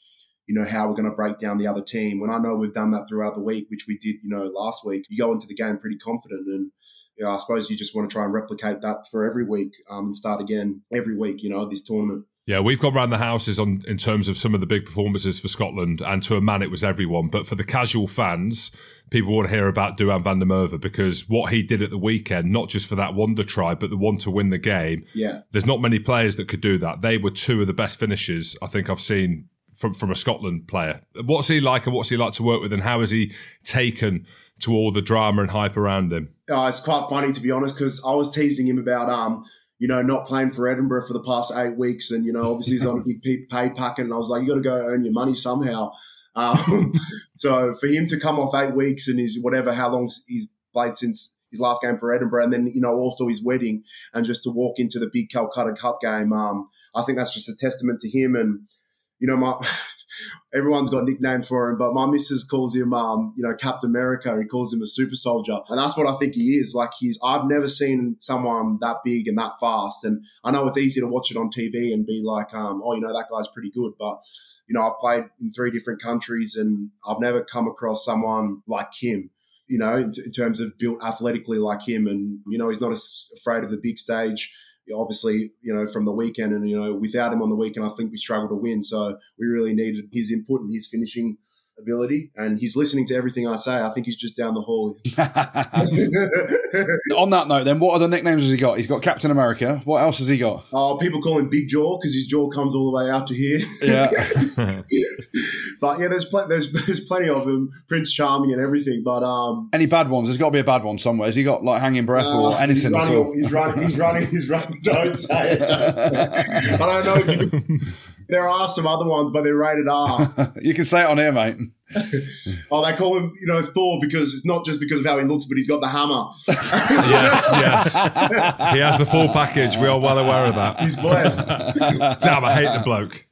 you know, how we're going to break down the other team, when I know we've done that throughout the week, which we did, you know, last week, you go into the game pretty confident. And, you know, I suppose you just want to try and replicate that for every week um, and start again every week, you know, this tournament. Yeah, we've gone around the houses on in terms of some of the big performances for Scotland, and to a man, it was everyone. But for the casual fans, people want to hear about Duhan van der Merwe because what he did at the weekend, not just for that wonder try, but the one to win the game. Yeah, there's not many players that could do that. They were two of the best finishes I think I've seen from from a Scotland player. What's he like, and what's he like to work with, and how has he taken to all the drama and hype around him? Uh, it's quite funny to be honest because I was teasing him about um you know not playing for Edinburgh for the past eight weeks and you know obviously he's on a [LAUGHS] big pay packet and I was like you got to go earn your money somehow. Um, [LAUGHS] so for him to come off eight weeks and his whatever how long he's played since his last game for Edinburgh and then you know also his wedding and just to walk into the big Calcutta Cup game, um, I think that's just a testament to him and you know my everyone's got a nickname for him, but my missus calls him, um, you know, Captain America. He calls him a super soldier. And that's what I think he is. Like he's, I've never seen someone that big and that fast. And I know it's easy to watch it on TV and be like, um, oh, you know, that guy's pretty good. But, you know, I've played in three different countries and I've never come across someone like him you know, in, terms of built athletically like him. And, you know, he's not afraid of the big stage obviously, you know, from the weekend. And, you know, without him on the weekend, I think we struggled to win. So we really needed his input and his finishing ability. And he's listening to everything I say. I think he's just down the hall. [LAUGHS] [LAUGHS] On that note, then, what other nicknames has he got? He's got Captain America. What else has he got? Oh, people call him Big Jaw because his jaw comes all the way out to here. Yeah. [LAUGHS] but yeah, there's, pl- there's [LAUGHS] there's plenty of them, Prince Charming and everything. But um, any bad ones? There's got to be a bad one somewhere. Has he got like hanging breath uh, or anything he's running, at all? He's running. He's running. He's running. [LAUGHS] Don't say it. Don't say it. I don't know if you. Can, there are some other ones, but they're rated R. [LAUGHS] you can say it on here, mate. oh, they call him, you know, Thor because it's not just because of how he looks, but he's got the hammer. yes, yes. He has the full package. We are well aware of that. He's blessed. Damn, I hate the bloke.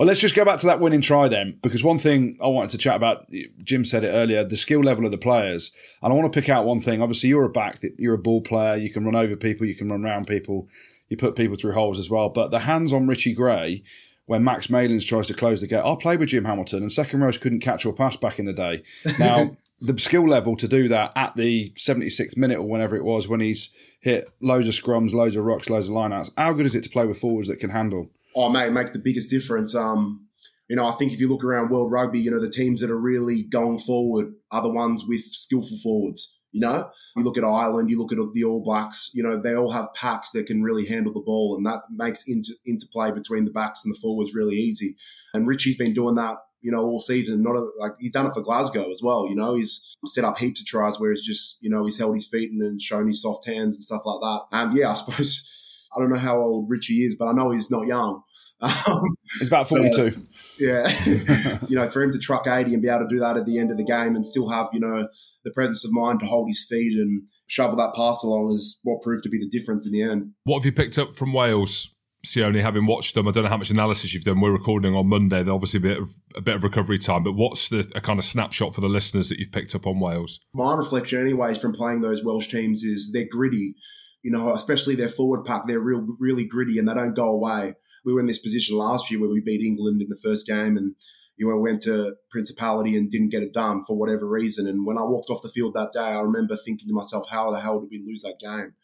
Well, let's just go back to that winning try then, because one thing I wanted to chat about, Jim said it earlier, the skill level of the players. And I want to pick out one thing. Obviously, you're a back, you're a ball player, you can run over people, you can run around people you put people through holes as well. But the hands on Richie Gray, when Max Malins tries to close the gate, I played with Jim Hamilton, and second rows couldn't catch or pass back in the day. Now, [LAUGHS] the skill level to do that at the 76th minute or whenever it was, when he's hit loads of scrums, loads of rocks, loads of lineouts, how good is it to play with forwards that can handle? Oh, mate, it makes the biggest difference. Um, you know, I think if you look around world rugby, you know, the teams that are really going forward are the ones with skillful forwards You know, you look at Ireland, you look at the All Blacks, you know, they all have packs that can really handle the ball, and that makes inter- interplay between the backs and the forwards really easy. And Richie's been doing that, you know, all season. Not a, like he's done it for Glasgow as well. You know, he's set up heaps of tries where he's just, you know, he's held his feet and, and shown his soft hands and stuff like that. And yeah, I suppose I don't know how old Richie is, but I know he's not young. [LAUGHS] Um, he's about 42. So, yeah. [LAUGHS] [LAUGHS] you know, for him to truck 80 and be able to do that at the end of the game and still have, you know, the presence of mind to hold his feet and shovel that pass along is what proved to be the difference in the end. What have you picked up from Wales? Sione, having watched them, I don't know how much analysis you've done. We're recording on Monday. There's obviously a bit of a bit of recovery time, but what's the a kind of snapshot for the listeners that you've picked up on Wales? My reflection, anyways, from playing those Welsh teams is they're gritty you know, especially their forward pack, they're real, really gritty and they don't go away. We were in this position last year where we beat England in the first game and you know, went to Principality and didn't get it done for whatever reason. And when I walked off the field that day, I remember thinking to myself, how the hell did we lose that game?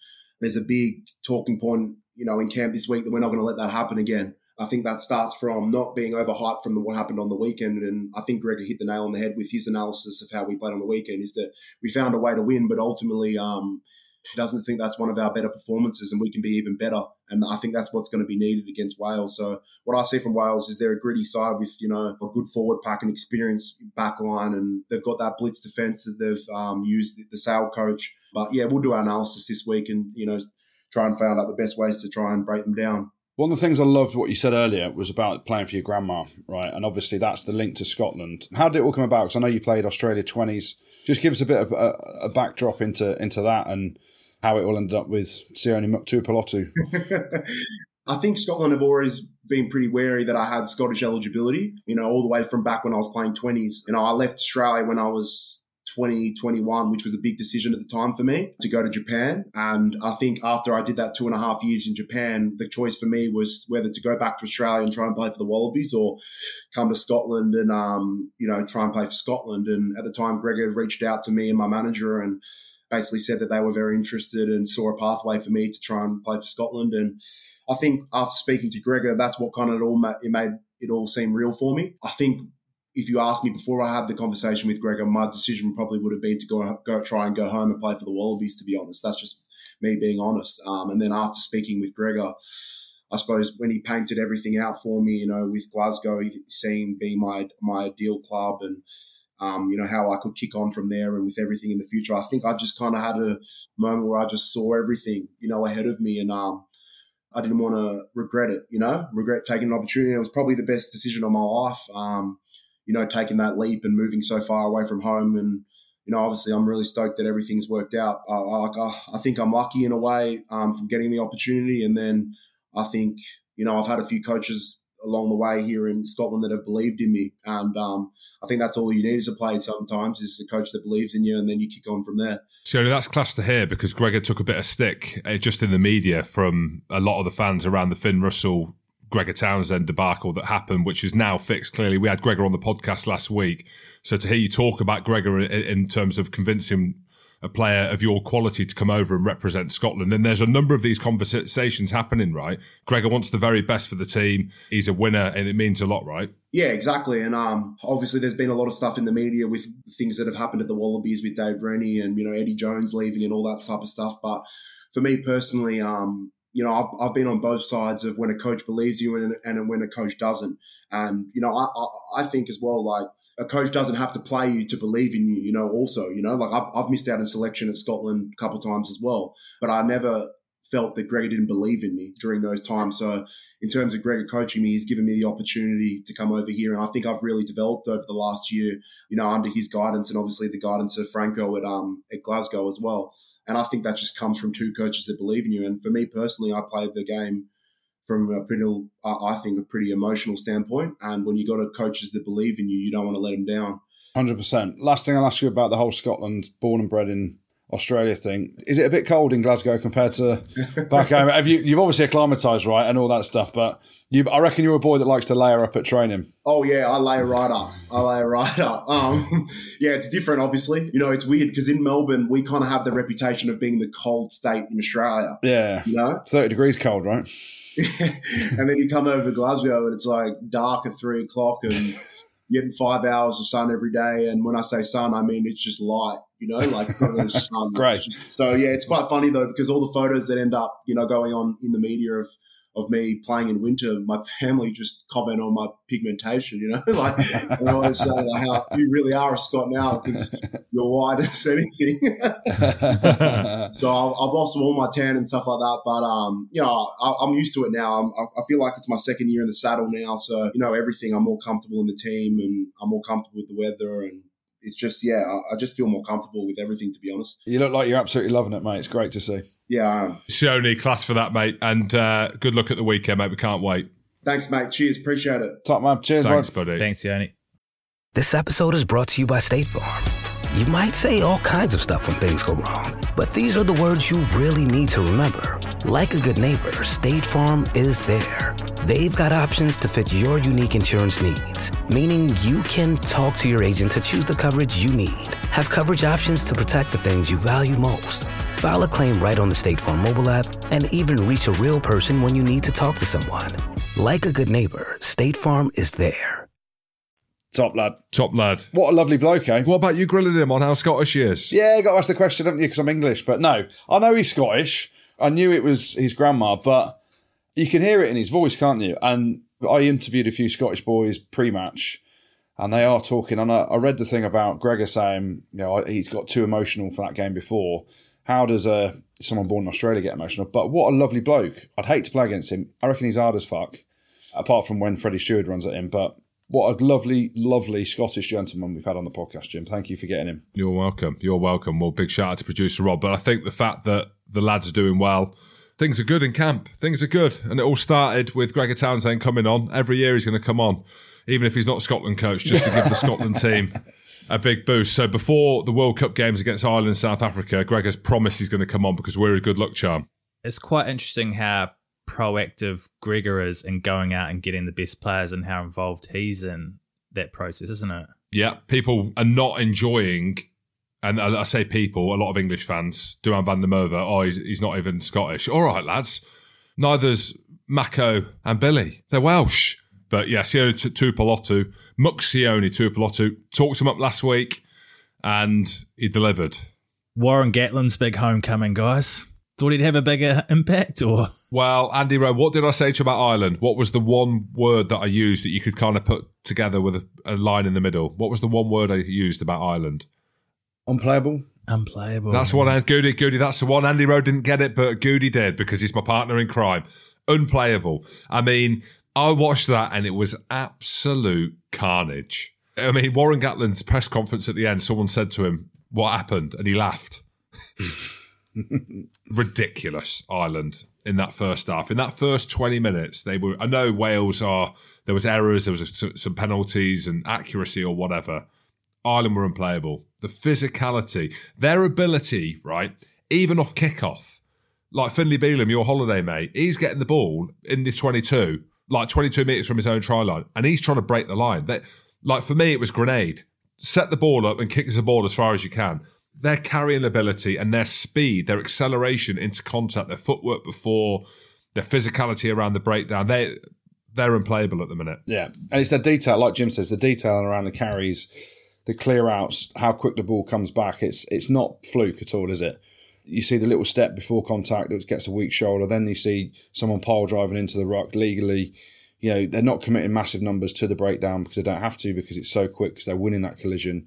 There's a big talking point, you know, in camp this week that we're not going to let that happen again. I think that starts from not being overhyped from what happened on the weekend. And I think Gregor hit the nail on the head with his analysis of how we played on the weekend is that we found a way to win, but ultimately, um, doesn't think that's one of our better performances and we can be even better. And I think that's what's going to be needed against Wales. So what I see from Wales is they're a gritty side with, you know, a good forward pack and experienced back line. And they've got that blitz defense that they've um, used, the Sale coach. But yeah, we'll do our analysis this week and, you know, try and find out the best ways to try and break them down. One of the things I loved what you said earlier was about playing for your grandma, right? And obviously that's the link to Scotland. How did it all come about? Because I know you played Australia 20s. Just give us a bit of a, a backdrop into into that and how it all ended up with Sione Tuipulotu. [LAUGHS] I think Scotland have always been pretty wary that I had Scottish eligibility, you know, all the way from back when I was playing 20s. You know, I left Australia when I was 20, 21, which was a big decision at the time for me to go to Japan. And I think after I did that two and a half years in Japan, the choice for me was whether to go back to Australia and try and play for the Wallabies or come to Scotland and, um, you know, try and play for Scotland. And at the time, Gregor reached out to me and my manager and basically said that they were very interested and saw a pathway for me to try and play for Scotland. And I think after speaking to Gregor, that's what kind of it all made, it made it all seem real for me. I think if you asked me before I had the conversation with Gregor, my decision probably would have been to go go try and go home and play for the Wallabies. To be honest, that's just me being honest. Um, and then after speaking with Gregor. I suppose when he painted everything out for me, you know, with Glasgow, he seemed being my my ideal club, and um, you know, how I could kick on from there and with everything in the future. I think I just kind of had a moment where I just saw everything, you know, ahead of me and um, I didn't want to regret it, you know, regret taking an opportunity. It was probably the best decision of my life, um, you know, taking that leap and moving so far away from home. And, you know, obviously I'm really stoked that everything's worked out. I, I, I think I'm lucky in a way um, from getting the opportunity. And then I think, you know, I've had a few coaches along the way here in Scotland that have believed in me. And, um, I think that's all you need as a player sometimes is a coach that believes in you and then you kick on from there. So that's class to hear because Gregor took a bit of stick uh, just in the media from a lot of the fans around the Finn Russell Gregor Townsend debacle that happened, which is now fixed. Clearly, we had Gregor on the podcast last week. So to hear you talk about Gregor in terms of convincing a player of your quality to come over and represent Scotland. And there's a number of these conversations happening, right? Gregor wants the very best for the team. He's a winner, and it means a lot, right? Yeah, exactly. And um, obviously, there's been a lot of stuff in the media with things that have happened at the Wallabies with Dave Rennie and you know Eddie Jones leaving and all that type of stuff. But for me personally, um, you know, I've, I've been on both sides of when a coach believes you and, and when a coach doesn't. And you know, I, I, I think as well, like a coach doesn't have to play you to believe in you, you know, also, you know, like I've, I've missed out in selection at Scotland a couple times as well, but I never felt that Gregor didn't believe in me during those times. So in terms of Gregor coaching me, he's given me the opportunity to come over here. And I think I've really developed over the last year, you know, under his guidance and obviously the guidance of Franco at, um, at Glasgow as well. And I think that just comes from two coaches that believe in you. And for me personally, I played the game from a pretty, I think, a pretty emotional standpoint. And when you got a coaches that believe in you, you don't want to let them down. Hundred percent. Last thing I'll ask you about the whole Scotland born and bred in Australia thing. Is it a bit cold in Glasgow compared to [LAUGHS] back home? Have you you've obviously acclimatized right and all that stuff, but you I reckon you're a boy that likes to layer up at training. Oh yeah, I lay right up. I lay right up. Um, [LAUGHS] yeah, it's different. Obviously, you know, it's weird because in Melbourne we kind of have the reputation of being the cold state in Australia. Yeah, you know, thirty degrees cold, right? [LAUGHS] and then you come over to Glasgow and it's like dark at three o'clock and [LAUGHS] getting five hours of sun every day. And when I say sun, I mean it's just light, you know, like it's not [LAUGHS] sun. Great. Just- so yeah, it's quite funny though because all the photos that end up, you know, going on in the media of of me playing in winter, my family just comment on my pigmentation, you know, [LAUGHS] like they always say like how you really are a Scot now because you're white as anything. [LAUGHS] so I've, I've lost all my tan and stuff like that. But um, you know, I, I'm used to it now. I'm, I I feel like it's my second year in the saddle now. So you know, everything I'm more comfortable in the team, and I'm more comfortable with the weather, and it's just yeah, I, I just feel more comfortable with everything. To be honest, you look like you're absolutely loving it, mate. It's great to see. Yeah. I am. Sione, class for that, mate. And uh, good luck at the weekend, mate. We can't wait. Thanks, mate. Cheers. Appreciate it. Top man. Cheers, Thanks, bud. buddy. Thanks, Yoni. This episode is brought to you by State Farm. You might say all kinds of stuff when things go wrong, but these are the words you really need to remember. Like a good neighbor, State Farm is there. They've got options to fit your unique insurance needs, meaning you can talk to your agent to choose the coverage you need, have coverage options to protect the things you value most. File a claim right on the State Farm mobile app and even reach a real person when you need to talk to someone. Like a good neighbor, State Farm is there. Top lad. Top lad. What a lovely bloke, eh? What about you grilling him on how Scottish he is? Yeah, you got to ask the question, haven't you? Because I'm English. But no, I know he's Scottish. I knew it was his grandma, but you can hear it in his voice, can't you? And I interviewed a few Scottish boys pre-match, and they are talking. And I, I read the thing about Gregor saying, you know, he's got too emotional for that game before. How does uh, someone born in Australia get emotional? But what a lovely bloke! I'd hate to play against him. I reckon he's hard as fuck. Apart from when Freddie Stewart runs at him, but what a lovely, lovely Scottish gentleman we've had on the podcast, Jim. Thank you for getting him. You're welcome. You're welcome. Well, big shout out to producer Rob. But I think the fact that the lads are doing well, things are good in camp. Things are good. And it all started with Gregor Townsend coming on. Every year he's going to come on, even if he's not Scotland coach, just to give the [LAUGHS] Scotland team a big boost. So before the World Cup games against Ireland and South Africa, Greg has promised he's going to come on because we're a good luck charm. It's quite interesting how proactive Gregor is in going out and getting the best players and how involved he's in that process, isn't it? Yeah, people are not enjoying, and I say people, a lot of English fans, Duhan van der Merwe, oh, he's, he's not even Scottish. All right, lads. Neither's Mako and Billy. They're Welsh. But yeah, Sione Tuipulotu, Muk Sione Tuipulotu, talked him up last week and he delivered. Warren Gatland's big homecoming, guys. Thought he'd have a bigger impact, or Well, Andy Rowe, what did I say to you about Ireland? What was the one word that I used that you could kind of put together with a, a line in the middle? What was the one word I used about Ireland? Unplayable. unplayable. That's the one. Goody, Goody. That's the one. Andy Rowe didn't get it, but Goody did because he's my partner in crime. Unplayable. I mean, I watched that and it was absolute carnage. I mean, Warren Gatland's press conference at the end, someone said to him, "What happened?" and he laughed. [LAUGHS] Ridiculous, Ireland in that first half. In that first twenty minutes, they were. I know Wales are. There was errors. There was a, some penalties and accuracy or whatever. Ireland were unplayable. The physicality, their ability, right, even off kickoff, like Finlay Bealham, your holiday mate, he's getting the ball in the 22, like 22 metres from his own try line, and he's trying to break the line. That, like for me, it was grenade. Set the ball up and kick the ball as far as you can. Their carrying ability and their speed, their acceleration into contact, their footwork before, their physicality around the breakdown, they they're unplayable at the minute. Yeah, and it's the detail, like Jim says, the detail around the carries, the clear outs, how quick the ball comes back. It's it's not fluke at all, is it? You see the little step before contact that gets a weak shoulder, then you see someone pile driving into the ruck legally. You know they're not committing massive numbers to the breakdown because they don't have to because it's so quick because they're winning that collision,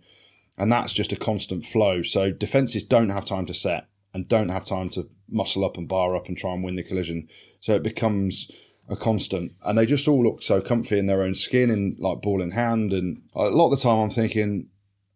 and that's just a constant flow. So defenses don't have time to set and don't have time to muscle up and bar up and try and win the collision. So it becomes a constant, and they just all look so comfy in their own skin and like ball in hand. And a lot of the time, I'm thinking,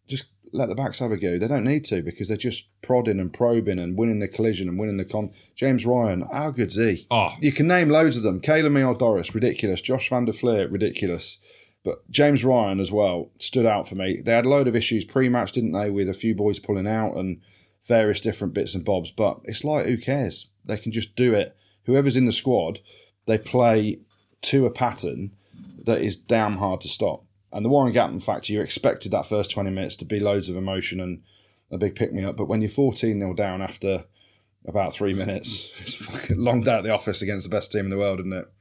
just let the backs have a go. They don't need to because they're just prodding and probing and winning the collision and winning the con. James Ryan, how good's he? Oh, You can name loads of them. Kayla Meal Doris, ridiculous. Josh van der Flier, ridiculous. But James Ryan as well stood out for me. They had a load of issues pre-match, didn't they, with a few boys pulling out and various different bits and bobs. But it's like, who cares? They can just do it. Whoever's in the squad, they play to a pattern that is damn hard to stop. And the Warren Gatland factor, you expected that first 20 minutes to be loads of emotion and a big pick me up. But when you're 14 0 down after about three minutes, [LAUGHS] it's fucking long day at the office against the best team in the world, isn't it?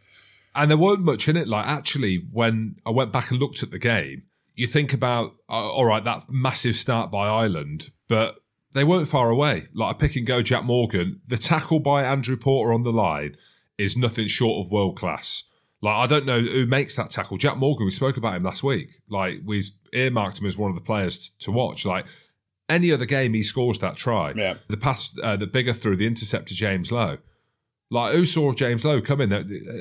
And there weren't much in it. Like, actually, when I went back and looked at the game, you think about, uh, all right, that massive start by Ireland, but they weren't far away. Like a pick and go Jack Morgan, the tackle by Andrew Porter on the line is nothing short of world class. Like I don't know who makes that tackle. Jack Morgan, we spoke about him last week. Like we earmarked him as one of the players t- to watch. Like any other game, he scores that try. Yeah. The pass, uh, the bigger through the interceptor, James Lowe. Like who saw James Lowe come in?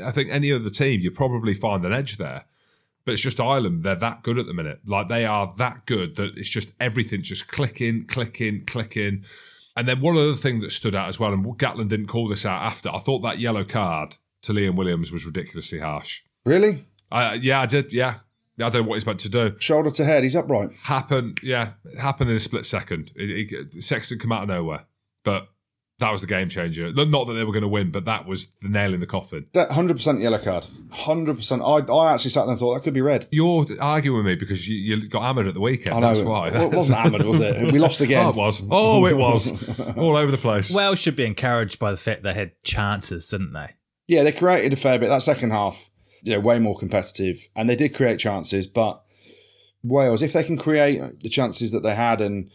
I think any other team, you probably find an edge there. But it's just Ireland. They're that good at the minute. Like they are that good that it's just everything's just clicking, clicking, clicking. And then one other thing that stood out as well, and Gatland didn't call this out after. I thought that yellow card to Liam Williams was ridiculously harsh. Really? I, yeah, I did. Yeah, I don't know what he's meant to do. Shoulder to head, he's upright. Happened. Yeah, it happened in a split second. It, it, Sexton come out of nowhere, but that was the game changer. Not that they were going to win, but that was the nail in the coffin. That 100% yellow card. 100%. I, I actually sat there and thought that could be red. You're arguing with me because you, you got hammered at the weekend. I know. That's why. Well, it wasn't [LAUGHS] hammered, was it? We lost again. Oh, it was. Oh, it was. [LAUGHS] All over the place. Wales should be encouraged by the fact they had chances, didn't they? Yeah, they created a fair bit. That second half, you know, way more competitive, and they did create chances. But Wales, if they can create the chances that they had, and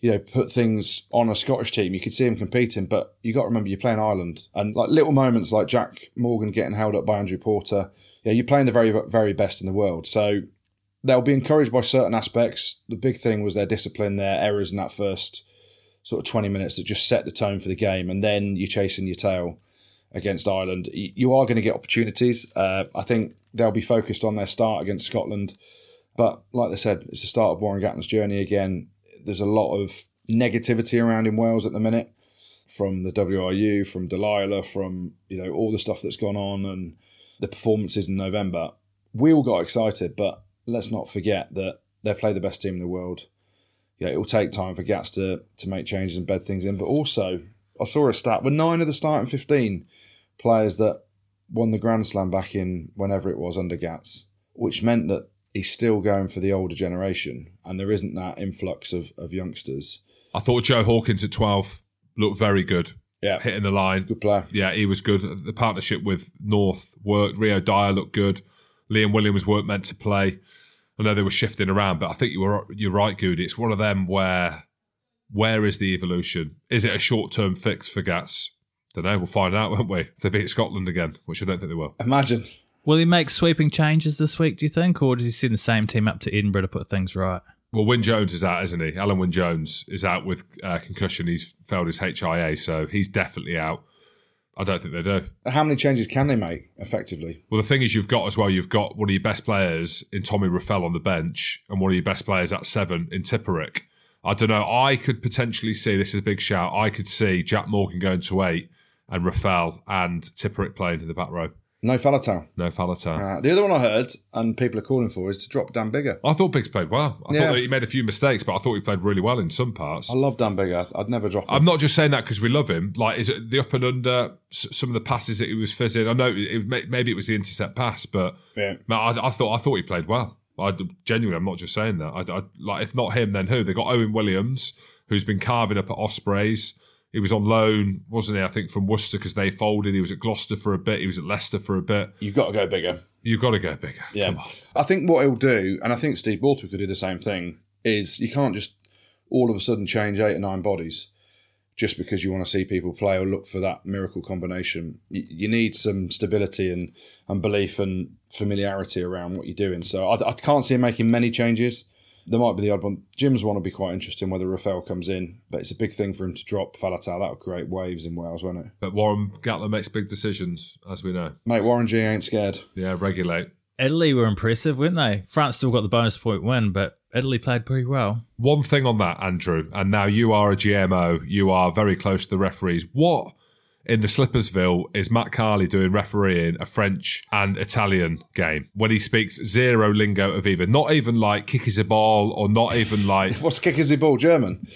you know, put things on a Scottish team, you could see them competing. But you got to remember, you're playing Ireland, and like little moments like Jack Morgan getting held up by Andrew Porter. Yeah, you're playing the very, very best in the world. So they'll be encouraged by certain aspects. The big thing was their discipline, their errors in that first sort of 20 minutes that just set the tone for the game, and then you're chasing your tail against Ireland. You are going to get opportunities. Uh, I think they'll be focused on their start against Scotland. But like they said, it's the start of Warren Gatland's journey again. There's a lot of negativity around in Wales at the minute from the WRU, from Delilah, from you know all the stuff that's gone on and the performances in November. We all got excited, but let's not forget that they've played the best team in the world. Yeah, it will take time for Gats to to make changes and bed things in, but also I saw a stat with nine of the starting fifteen players that won the Grand Slam back in whenever it was under Gats, which meant that he's still going for the older generation, and there isn't that influx of, of youngsters. I thought Joe Hawkins at 12 looked very good. Yeah, Hitting the line. good player. Yeah, he was good. The partnership with North worked. Rio Dyer looked good. Liam Williams weren't meant to play. I know they were shifting around, but I think you were you're right, Goody. It's one of them where where is the evolution? Is it a short term fix for Gats? Don't know. We'll find out, [LAUGHS] won't we? If they beat Scotland again, which I don't think they will. Imagine. Will he make sweeping changes this week, do you think? Or does he send the same team up to Edinburgh to put things right? Well, Wyn Jones is out, isn't he? Alun Wyn Jones is out with uh, concussion. He's failed his HIA, so he's definitely out. I don't think they do. How many changes can they make effectively? Well, the thing is, you've got as well, you've got one of your best players in Tommy Reffell on the bench and one of your best players at seven in Tipuric. I don't know. I could potentially see this is a big shout. I could see Jack Morgan going to eight and Reffell and Tipuric playing in the back row. No Faletau. No Faletau. Uh, the other one I heard, and people are calling for, is to drop Dan Biggar. I thought Biggs played well. I Yeah. thought that he made a few mistakes, but I thought he played really well in some parts. I love Dan Biggar. I'd never drop him. I'm not just saying that because we love him. Like, is it the up and under? Some of the passes that he was fizzing. I know it, maybe it was the intercept pass, but Yeah. I, I thought I thought he played well. I genuinely, I'm not just saying that. I, I, like, if not him, then who? They got Owen Williams, who's been carving up at Ospreys. He was on loan, wasn't he? I think from Worcester because they folded. He was at Gloucester for a bit. He was at Leicester for a bit. You've got to go bigger. You've got to go bigger. Yeah. Come on. I think what he'll do, and I think Steve Borthwick could do the same thing, is you can't just all of a sudden change eight or nine bodies just because you want to see people play or look for that miracle combination. You, you need some stability and, and belief and familiarity around what you're doing. So I, I can't see him making many changes. There might be the odd one. Jim's one will be quite interesting whether Reffell comes in, but it's a big thing for him to drop Faletau. That would create waves in Wales, won't it? But Warren Gatland makes big decisions, as we know. Mate, Warren G ain't scared. Yeah, regulate. Italy were impressive, weren't they? France still got the bonus point win, but Italy played pretty well. One thing on that, Andrew, and now you are a GMO, you are very close to the referees. What in the Slippersville is Matt Carley doing refereeing a French and Italian game when he speaks zero lingo of either? Not even like kick is a ball or not even like, [LAUGHS] What's kick is the ball? German.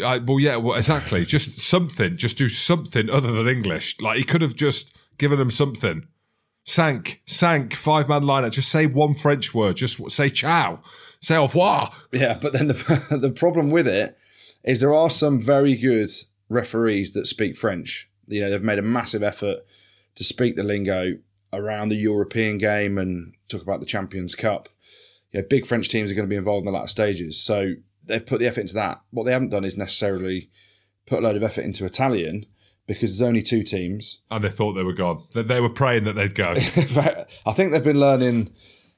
Uh, I, well, yeah, well, exactly. Just something, just do something other than English. Like he could have just given them something. Sank, sank, five man liner. Just say one French word. Just say ciao, say au revoir. Yeah, but then the [LAUGHS] the problem with it is there are some very good referees that speak French. You know, they've made a massive effort to speak the lingo around the European game and talk about the Champions Cup. you know, big French teams are going to be involved in the latter stages. So they've put the effort into that. What they haven't done is necessarily put a load of effort into Italian because there's only two teams. And they thought they were gone. They, they were praying that they'd go. [LAUGHS] I think they've been learning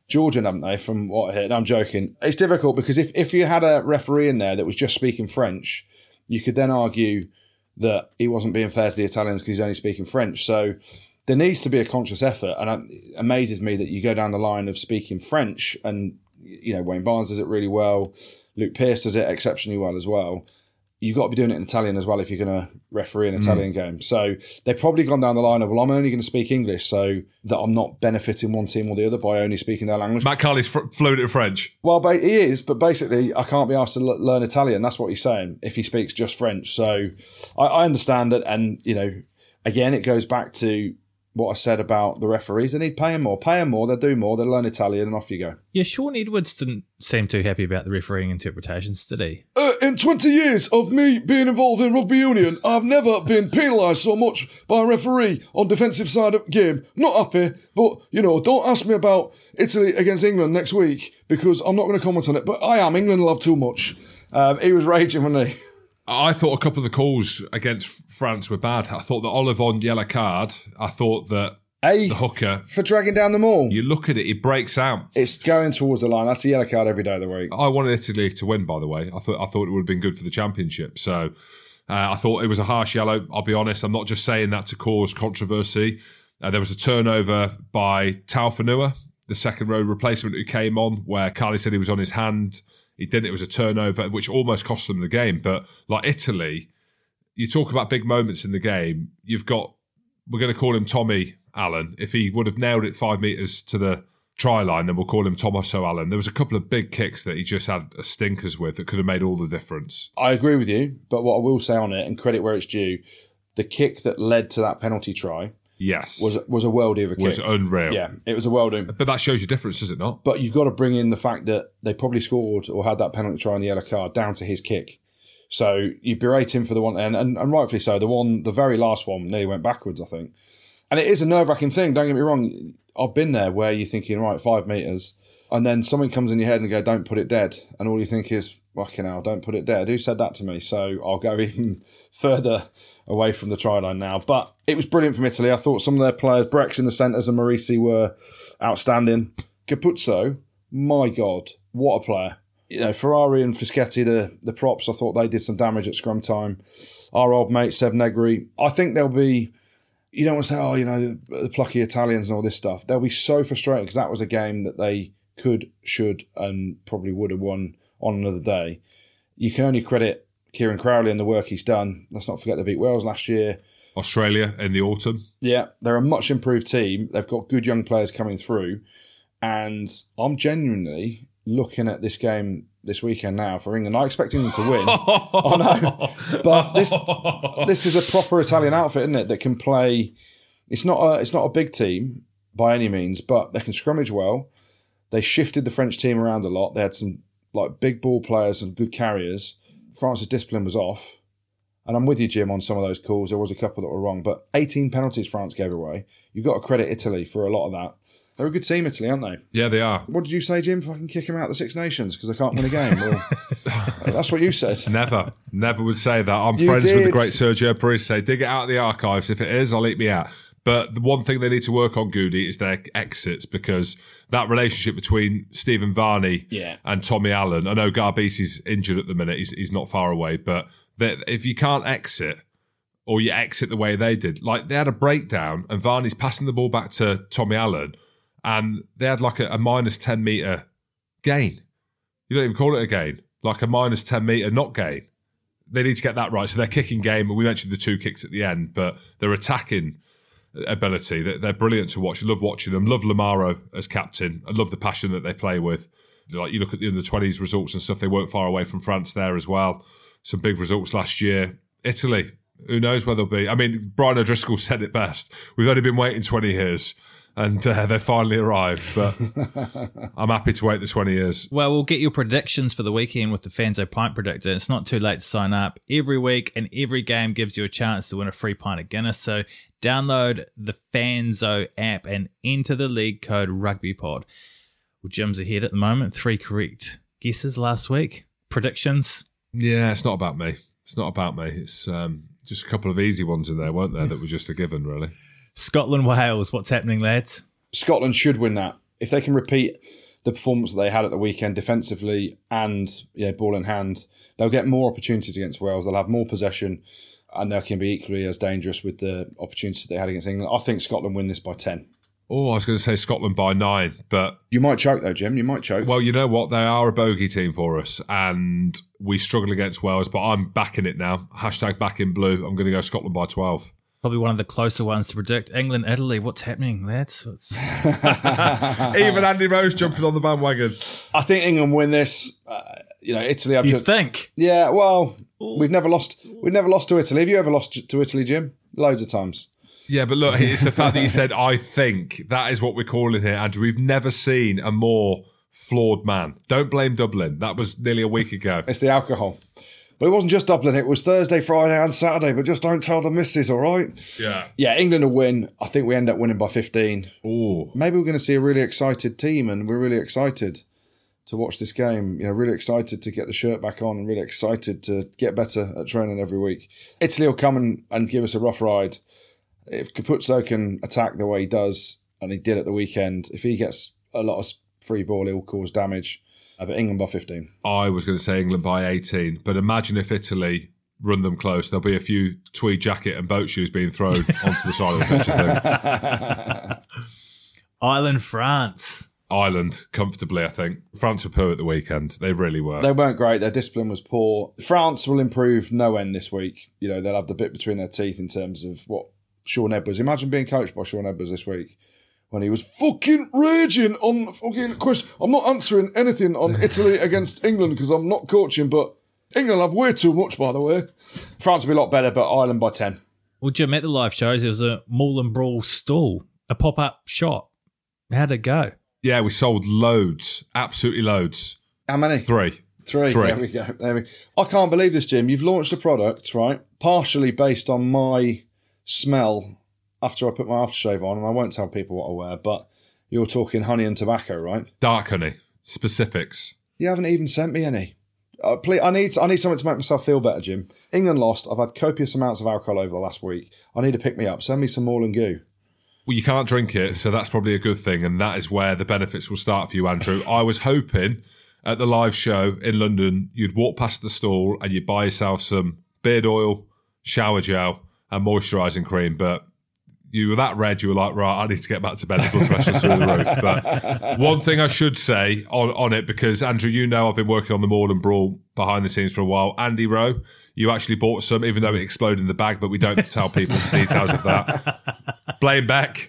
Georgian, haven't they? From what I hear. No, I'm joking. It's difficult because if, if you had a referee in there that was just speaking French, you could then argue that he wasn't being fair to the Italians because he's only speaking French. So there needs to be a conscious effort. And it amazes me that you go down the line of speaking French and, you know, Wayne Barnes does it really well. Luke Pearce does it exceptionally well as well you've got to be doing it in Italian as well if you're going to referee an Italian mm. game. So they've probably gone down the line of, well, I'm only going to speak English so that I'm not benefiting one team or the other by only speaking their language. Matt Carley's fr- fluent in French. Well, he is, but basically, I can't be asked to l- learn Italian. That's what he's saying if he speaks just French. So I, I understand it. And, you know, again, it goes back to what I said about the referees. They need paying more. Pay them more. They'll do more. They'll learn Italian, and off you go. Yeah, Shaun Edwards didn't seem too happy about the refereeing interpretations, did he? Uh, in 20 years of me being involved in rugby union, I've never been penalised so much by a referee on defensive side of game. Not happy, but, you know, don't ask me about Italy against England next week because I'm not going to comment on it. But I am. England love too much. Um, he was raging, wasn't he? [LAUGHS] I thought a couple of the calls against France were bad. I thought the Ollivon yellow card. I thought that a the hooker for dragging down the maul. You look at it; it breaks out. It's going towards the line. That's a yellow card every day of the week. I wanted Italy to win. By the way, I thought I thought it would have been good for the championship. So uh, I thought it was a harsh yellow. I'll be honest. I'm not just saying that to cause controversy. Uh, there was a turnover by Taufenua, the second row replacement who came on, where Carley said he was on his hand he didn't. It was a turnover, which almost cost them the game. But like Italy, you talk about big moments in the game. You've got, we're going to call him Tommy Allan. If he would have nailed it five metres to the try line, then we'll call him Tommaso Allan. There was a couple of big kicks that he just had stinkers with that could have made all the difference. I agree with you. But what I will say on it, and credit where it's due, the kick that led to that penalty try Yes, was was a worldie of a kick. Was unreal. Yeah, it was a worldie. But that shows you difference, does it not? But you've got to bring in the fact that they probably scored or had that penalty try on the yellow card down to his kick. So you berate him for the one, and, and, and rightfully so. The one, the very last one, nearly went backwards, I think. And it is a nerve wracking thing. Don't get me wrong. I've been there where you're thinking, right, five meters, and then something comes in your head and go, "Don't put it dead," and all you think is, "Fucking hell, don't put it dead." Who said that to me? So I'll go [LAUGHS] even further away from the try line now. But it was brilliant from Italy. I thought some of their players, Brex in the centres and Marisi, were outstanding. Capuozzo, my God, what a player. You know, Ferrari and Fischetti, the, the props, I thought they did some damage at scrum time. Our old mate, Seb Negri. I think they'll be, you don't want to say, oh, you know, the plucky Italians and all this stuff. They'll be so frustrated because that was a game that they could, should, and probably would have won on another day. You can only credit Kieran Crowley and the work he's done. Let's not forget they beat Wales last year. Australia in the autumn. Yeah, they're a much improved team. They've got good young players coming through. And I'm genuinely looking at this game this weekend now for England. I expect England to win. [LAUGHS] I know. But this this is a proper Italian outfit, isn't it? That can play it's not a it's not a big team by any means, but they can scrummage well. They shifted the French team around a lot. They had some like big ball players and good carriers. France's discipline was off. And I'm with you, Jim, on some of those calls. There was a couple that were wrong, but 18 penalties France gave away. You've got to credit Italy for a lot of that. They're a good team, Italy, aren't they? Yeah, they are. What did you say, Jim? If I can kick them out of the Six Nations because they can't win a game? Well, [LAUGHS] that's what you said. Never, never would say that. I'm you friends did. with the great Sergio Parisse. Dig it out of the archives. If it is, I'll eat me out. But the one thing they need to work on, Goody, is their exits because that relationship between Stephen Varney yeah. and Tommy Allan. I know Garbisi's injured at the minute; he's, he's not far away. But if you can't exit, or you exit the way they did, like they had a breakdown, and Varney's passing the ball back to Tommy Allan, and they had like a, a minus ten meter gain. You don't even call it a gain, like a minus ten meter not gain. They need to get that right. So their kicking game, and we mentioned the two kicks at the end, but they're attacking ability. They're, brilliant to watch. I love watching them. Love Lamaro as captain. I love the passion that they play with. Like you look at the under twenties results and stuff, they weren't far away from France there as well. Some big results last year. Italy, who knows where they'll be? I mean, Brian O'Driscoll said it best. We've only been waiting twenty years and uh, they finally arrived. But [LAUGHS] I'm happy to wait the 20 years. Well, we'll get your predictions for the weekend with the Fanzo Pint Predictor. It's not too late to sign up. Every week and every game gives you a chance to win a free pint of Guinness. So download the Fanzo app and enter the league code RugbyPod. Well, Jim's ahead at the moment. Three correct guesses last week. Predictions. Yeah, it's not about me. It's not about me. It's um, just a couple of easy ones in there, weren't there, that were just a given, really. Scotland, Wales. What's happening, lads? Scotland should win that if they can repeat the performance that they had at the weekend defensively and yeah, ball in hand. They'll get more opportunities against Wales. They'll have more possession, and they can be equally as dangerous with the opportunities they had against England. I think Scotland win this by ten. Oh, I was going to say Scotland by nine, but You might choke though, Jim. You might choke. well, you know what? They are a bogey team for us, and we struggle against Wales. But I'm backing it now. Hashtag back in blue. I'm going to go Scotland by twelve. Probably one of the closer ones to predict. England, Italy. What's happening, lads? It's- [LAUGHS] Even Andy Rose jumping on the bandwagon. I think England win this. Uh, you know, Italy. I've you just, think? yeah. Well, we've never lost. We've never lost to Italy. Have you ever lost to Italy, Jim? Loads of times. Yeah, but look, it's the fact that you [LAUGHS] said I think that is what we're calling here, Andrew. We've never seen a more flawed man. Don't blame Dublin. That was nearly a week ago. It's the alcohol. But it wasn't just Dublin. It was Thursday, Friday, and Saturday. But just don't tell the missus, all right? Yeah. Yeah, England will win. I think we end up winning by 15. Oh, Maybe we're going to see a really excited team, and we're really excited to watch this game. You know, really excited to get the shirt back on, and really excited to get better at training every week. Italy will come and, and give us a rough ride. If Capuozzo can attack the way he does, and he did at the weekend, if he gets a lot of free ball, he'll cause damage. Uh, but England by 15. I was going to say England by 18, but imagine if Italy run them close. There'll be a few tweed jacket and boat shoes being thrown [LAUGHS] onto the side of the pitch. I think. [LAUGHS] Ireland, France. Ireland comfortably, I think. France were poor at the weekend. They really were. They weren't great. Their discipline was poor. France will improve no end this week. You know, they'll have the bit between their teeth in terms of what Shaun Edwards. Imagine being coached by Shaun Edwards this week when he was fucking raging on fucking question. I'm not answering anything on [LAUGHS] Italy against England because I'm not coaching, but England have way too much, by the way. France will be a lot better, but Ireland by 10. Well, Jim, at the live shows, there was a Maul and Brawl stall, a pop up shop. How'd it go? yeah, we sold loads, absolutely loads. How many? Three. Three. Three. There we go. There we I can't believe this, Jim. You've launched a product, right? Partially based on my smell after I put my aftershave on, and I won't tell people what I wear, but you're talking honey and tobacco, right? Dark honey. Specifics. You haven't even sent me any. Uh, please, I need I need something to make myself feel better, Jim. England lost. I've had copious amounts of alcohol over the last week. I need to pick me up. Send me some more and goo. Well, you can't drink it, so that's probably a good thing, and that is where the benefits will start for you, Andrew. I was hoping at the live show in London, you'd walk past the stall and you'd buy yourself some beard oil, shower gel, and moisturising cream, but you were that red, you were like, right, I need to get back to bed. The blood pressure's through the roof. But [LAUGHS] one thing I should say on, on it, because Andrew, you know I've been working on the Maul and Brawl behind the scenes for a while. Andy Rowe, you actually bought some, even though it exploded in the bag, but we don't tell people the details of that. [LAUGHS] Blame Beck.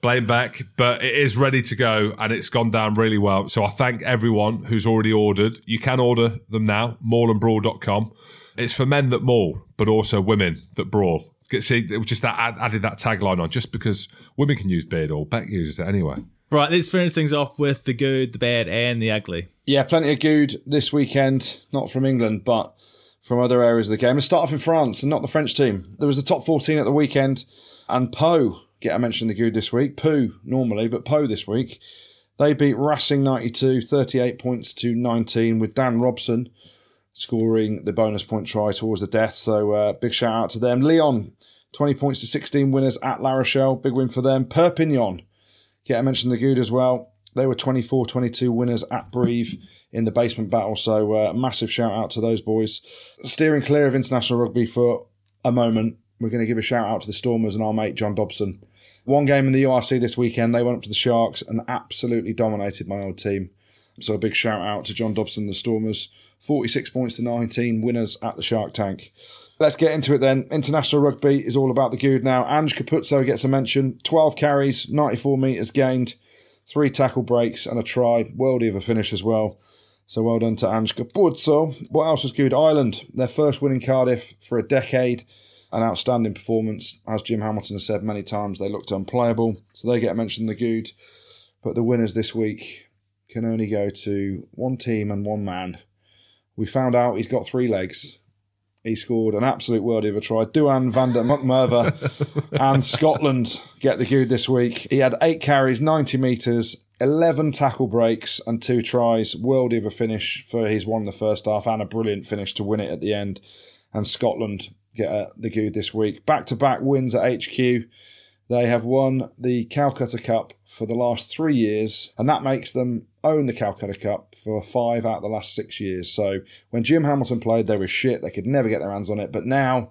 Blame Beck. But it is ready to go and it's gone down really well. So I thank everyone who's already ordered. You can order them now, maulandbrawl.com. It's for men that maul, but also women that brawl. Get- See, it was just that add, added that tagline on just because women can use beard oil. Beck uses it anyway. Right, let's finish things off with the good, the bad, and the ugly. Yeah, plenty of good this weekend, not from England, but from other areas of the game. Let's start off in France and not the French team. There was the top 14 at the weekend, and Poe, get I mentioned the good this week, Pooh normally, but Poe this week. They beat Racing 92, 38 points to 19, with Dan Robson scoring the bonus point try towards the death. So uh, big shout out to them. Lyon, 20 points to 16 winners at La Rochelle. Big win for them. Perpignan, yeah, I mentioned the good as well. They were 24 22 winners at Brive in the basement battle. So, uh, massive shout out to those boys. Steering clear of international rugby for a moment, we're going to give a shout out to the Stormers and our mate John Dobson. One game in the URC this weekend, they went up to the Sharks and absolutely dominated my old team. So, a big shout out to John Dobson the Stormers. 46 points to 19 winners at the Shark Tank. Let's get into it then. International rugby is all about the good now. Ange Capuozzo gets a mention. 12 carries, 94 metres gained, three tackle breaks, and a try. Worldy of a finish as well. So well done to Ange Capuozzo. What else was good? Ireland, their first win in Cardiff for a decade. An outstanding performance. As Jim Hamilton has said many times, they looked unplayable. So they get mentioned in the good. But the winners this week can only go to one team and one man. We found out he's got three legs. He scored an absolute worldie of a try. Duan van der McMurva [LAUGHS] and Scotland get the good this week. He had eight carries, 90 metres, 11 tackle breaks and two tries. Worldy of a finish for his one in the first half and a brilliant finish to win it at the end. And Scotland get uh, the good this week. Back to back wins at HQ. They have won the Calcutta Cup for the last three years, and that makes them own the Calcutta Cup for five out of the last six years. So when Jim Hamilton played, they were shit. They could never get their hands on it. But now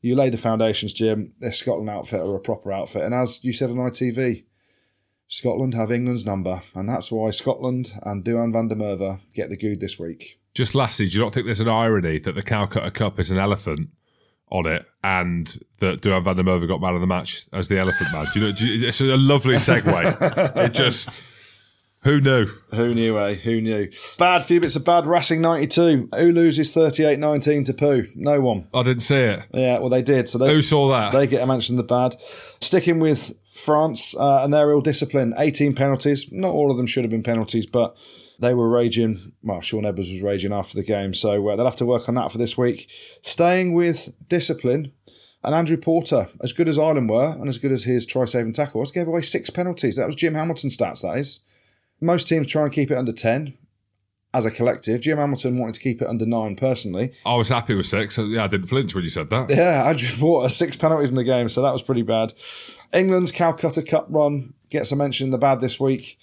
you lay the foundations, Jim. Their Scotland outfit are a proper outfit. And as you said on ITV, Scotland have England's number. And that's why Scotland and Duhan van der Merwe get the good this week. Just lastly, do you not think there's an irony that the Calcutta Cup is an elephant on it and that Duhan van der Merwe got man of the match as the elephant man? Do you know, do you, it's a lovely segue. [LAUGHS] it just. Who knew? Who knew, eh? Who knew? Bad few bits of bad. Racing 92. Who loses 38 19 to Pooh? No one. I didn't see it. Yeah, well, they did. So they, Who saw that? They get a mention the bad. Sticking with France uh, and their ill discipline. 18 penalties. Not all of them should have been penalties, but they were raging. Well, Shaun Edwards was raging after the game. So uh, they'll have to work on that for this week. Staying with discipline. And Andrew Porter, as good as Ireland were, and as good as his try saving tackle was, gave away six penalties. That was Jim Hamilton's stats, that is. Most teams try and keep it under 10 as a collective. Jim Hamilton wanted to keep it under nine personally. I was happy with six. So yeah, I didn't flinch when you said that. Yeah, [LAUGHS] Andrew Porter, six penalties in the game, so that was pretty bad. England's Calcutta Cup run gets a mention in the bad this week.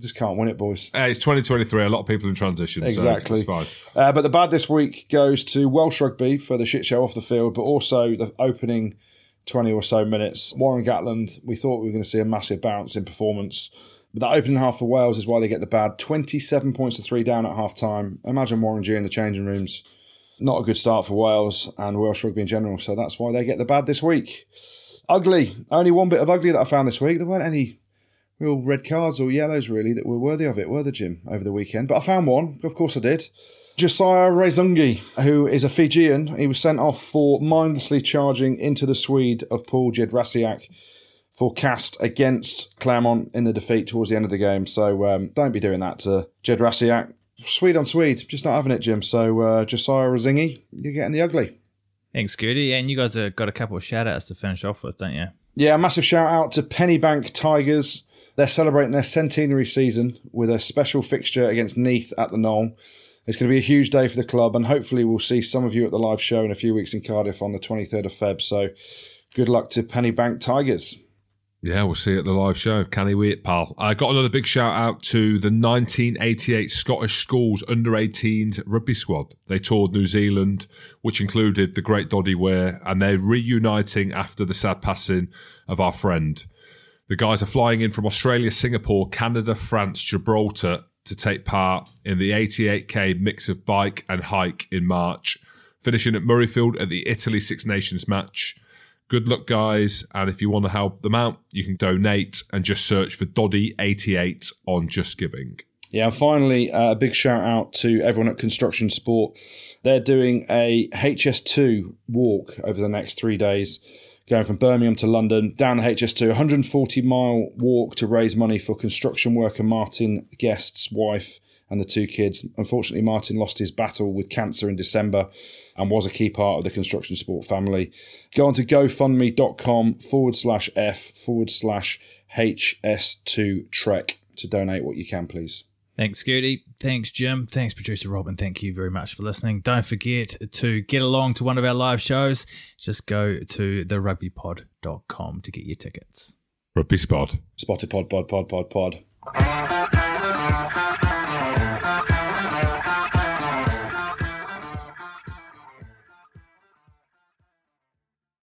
Just can't win it, boys. Hey, it's 2023. A lot of people in transition. Exactly. So. Uh, but the bad this week goes to Welsh rugby for the shit show off the field, but also the opening 20 or so minutes. Warren Gatland, we thought we were going to see a massive bounce in performance. But that opening half for Wales is why they get the bad. 27 points to three down at half time. Imagine Warren G in the changing rooms. Not a good start for Wales and Welsh rugby in general. So that's why they get the bad this week. Ugly. Only one bit of ugly that I found this week. There weren't any real red cards or yellows really that were worthy of it, were there, Jim, over the weekend? But I found one. Of course I did. Josiah Rezungi, who is a Fijian, he was sent off for mindlessly charging into the Swede of Paul Jedrasiak for Castres against Clermont in the defeat towards the end of the game. So um, don't be doing that to Jedrasiak. Swede on Swede, just not having it, Jim. So uh, Josiah Rezungi, you're getting the ugly. Thanks, Scooty. And you guys have got a couple of shout outs to finish off with, don't you? Yeah, a massive shout out to Pennybank Tigers. They're celebrating their centenary season with a special fixture against Neath at the Gnoll. It's going to be a huge day for the club, and hopefully, we'll see some of you at the live show in a few weeks in Cardiff on the 23rd of Feb. So, good luck to Pennybank Tigers. Yeah, we'll see you at the live show. Can he wait, pal? I got another big shout out to the 1988 Scottish Schools under 18s rugby squad. They toured New Zealand, which included the great Doddie Weir, and they're reuniting after the sad passing of our friend. The guys are flying in from Australia, Singapore, Canada, France, Gibraltar to take part in the 88k mix of bike and hike in March, finishing at Murrayfield at the Italy Six Nations match. Good luck, guys. And if you want to help them out, you can donate and just search for Doddie88 on Just Giving. Yeah, and finally, uh, a big shout out to everyone at Construction Sport. They're doing a HS2 walk over the next three days, going from Birmingham to London, down the HS2, 140 mile walk to raise money for construction worker Martin Guest's wife and the two kids. Unfortunately, Martin lost his battle with cancer in December and was a key part of the construction sport family. Go on to gofundme.com forward slash F forward slash HS2 Trek to donate what you can, please. Thanks, Scooty. Thanks, Jim. Thanks, producer Robin. Thank you very much for listening. Don't forget to get along to one of our live shows. Just go to therugbypod.com to get your tickets. Rugby Spot. Spotted pod, pod, pod, pod, pod.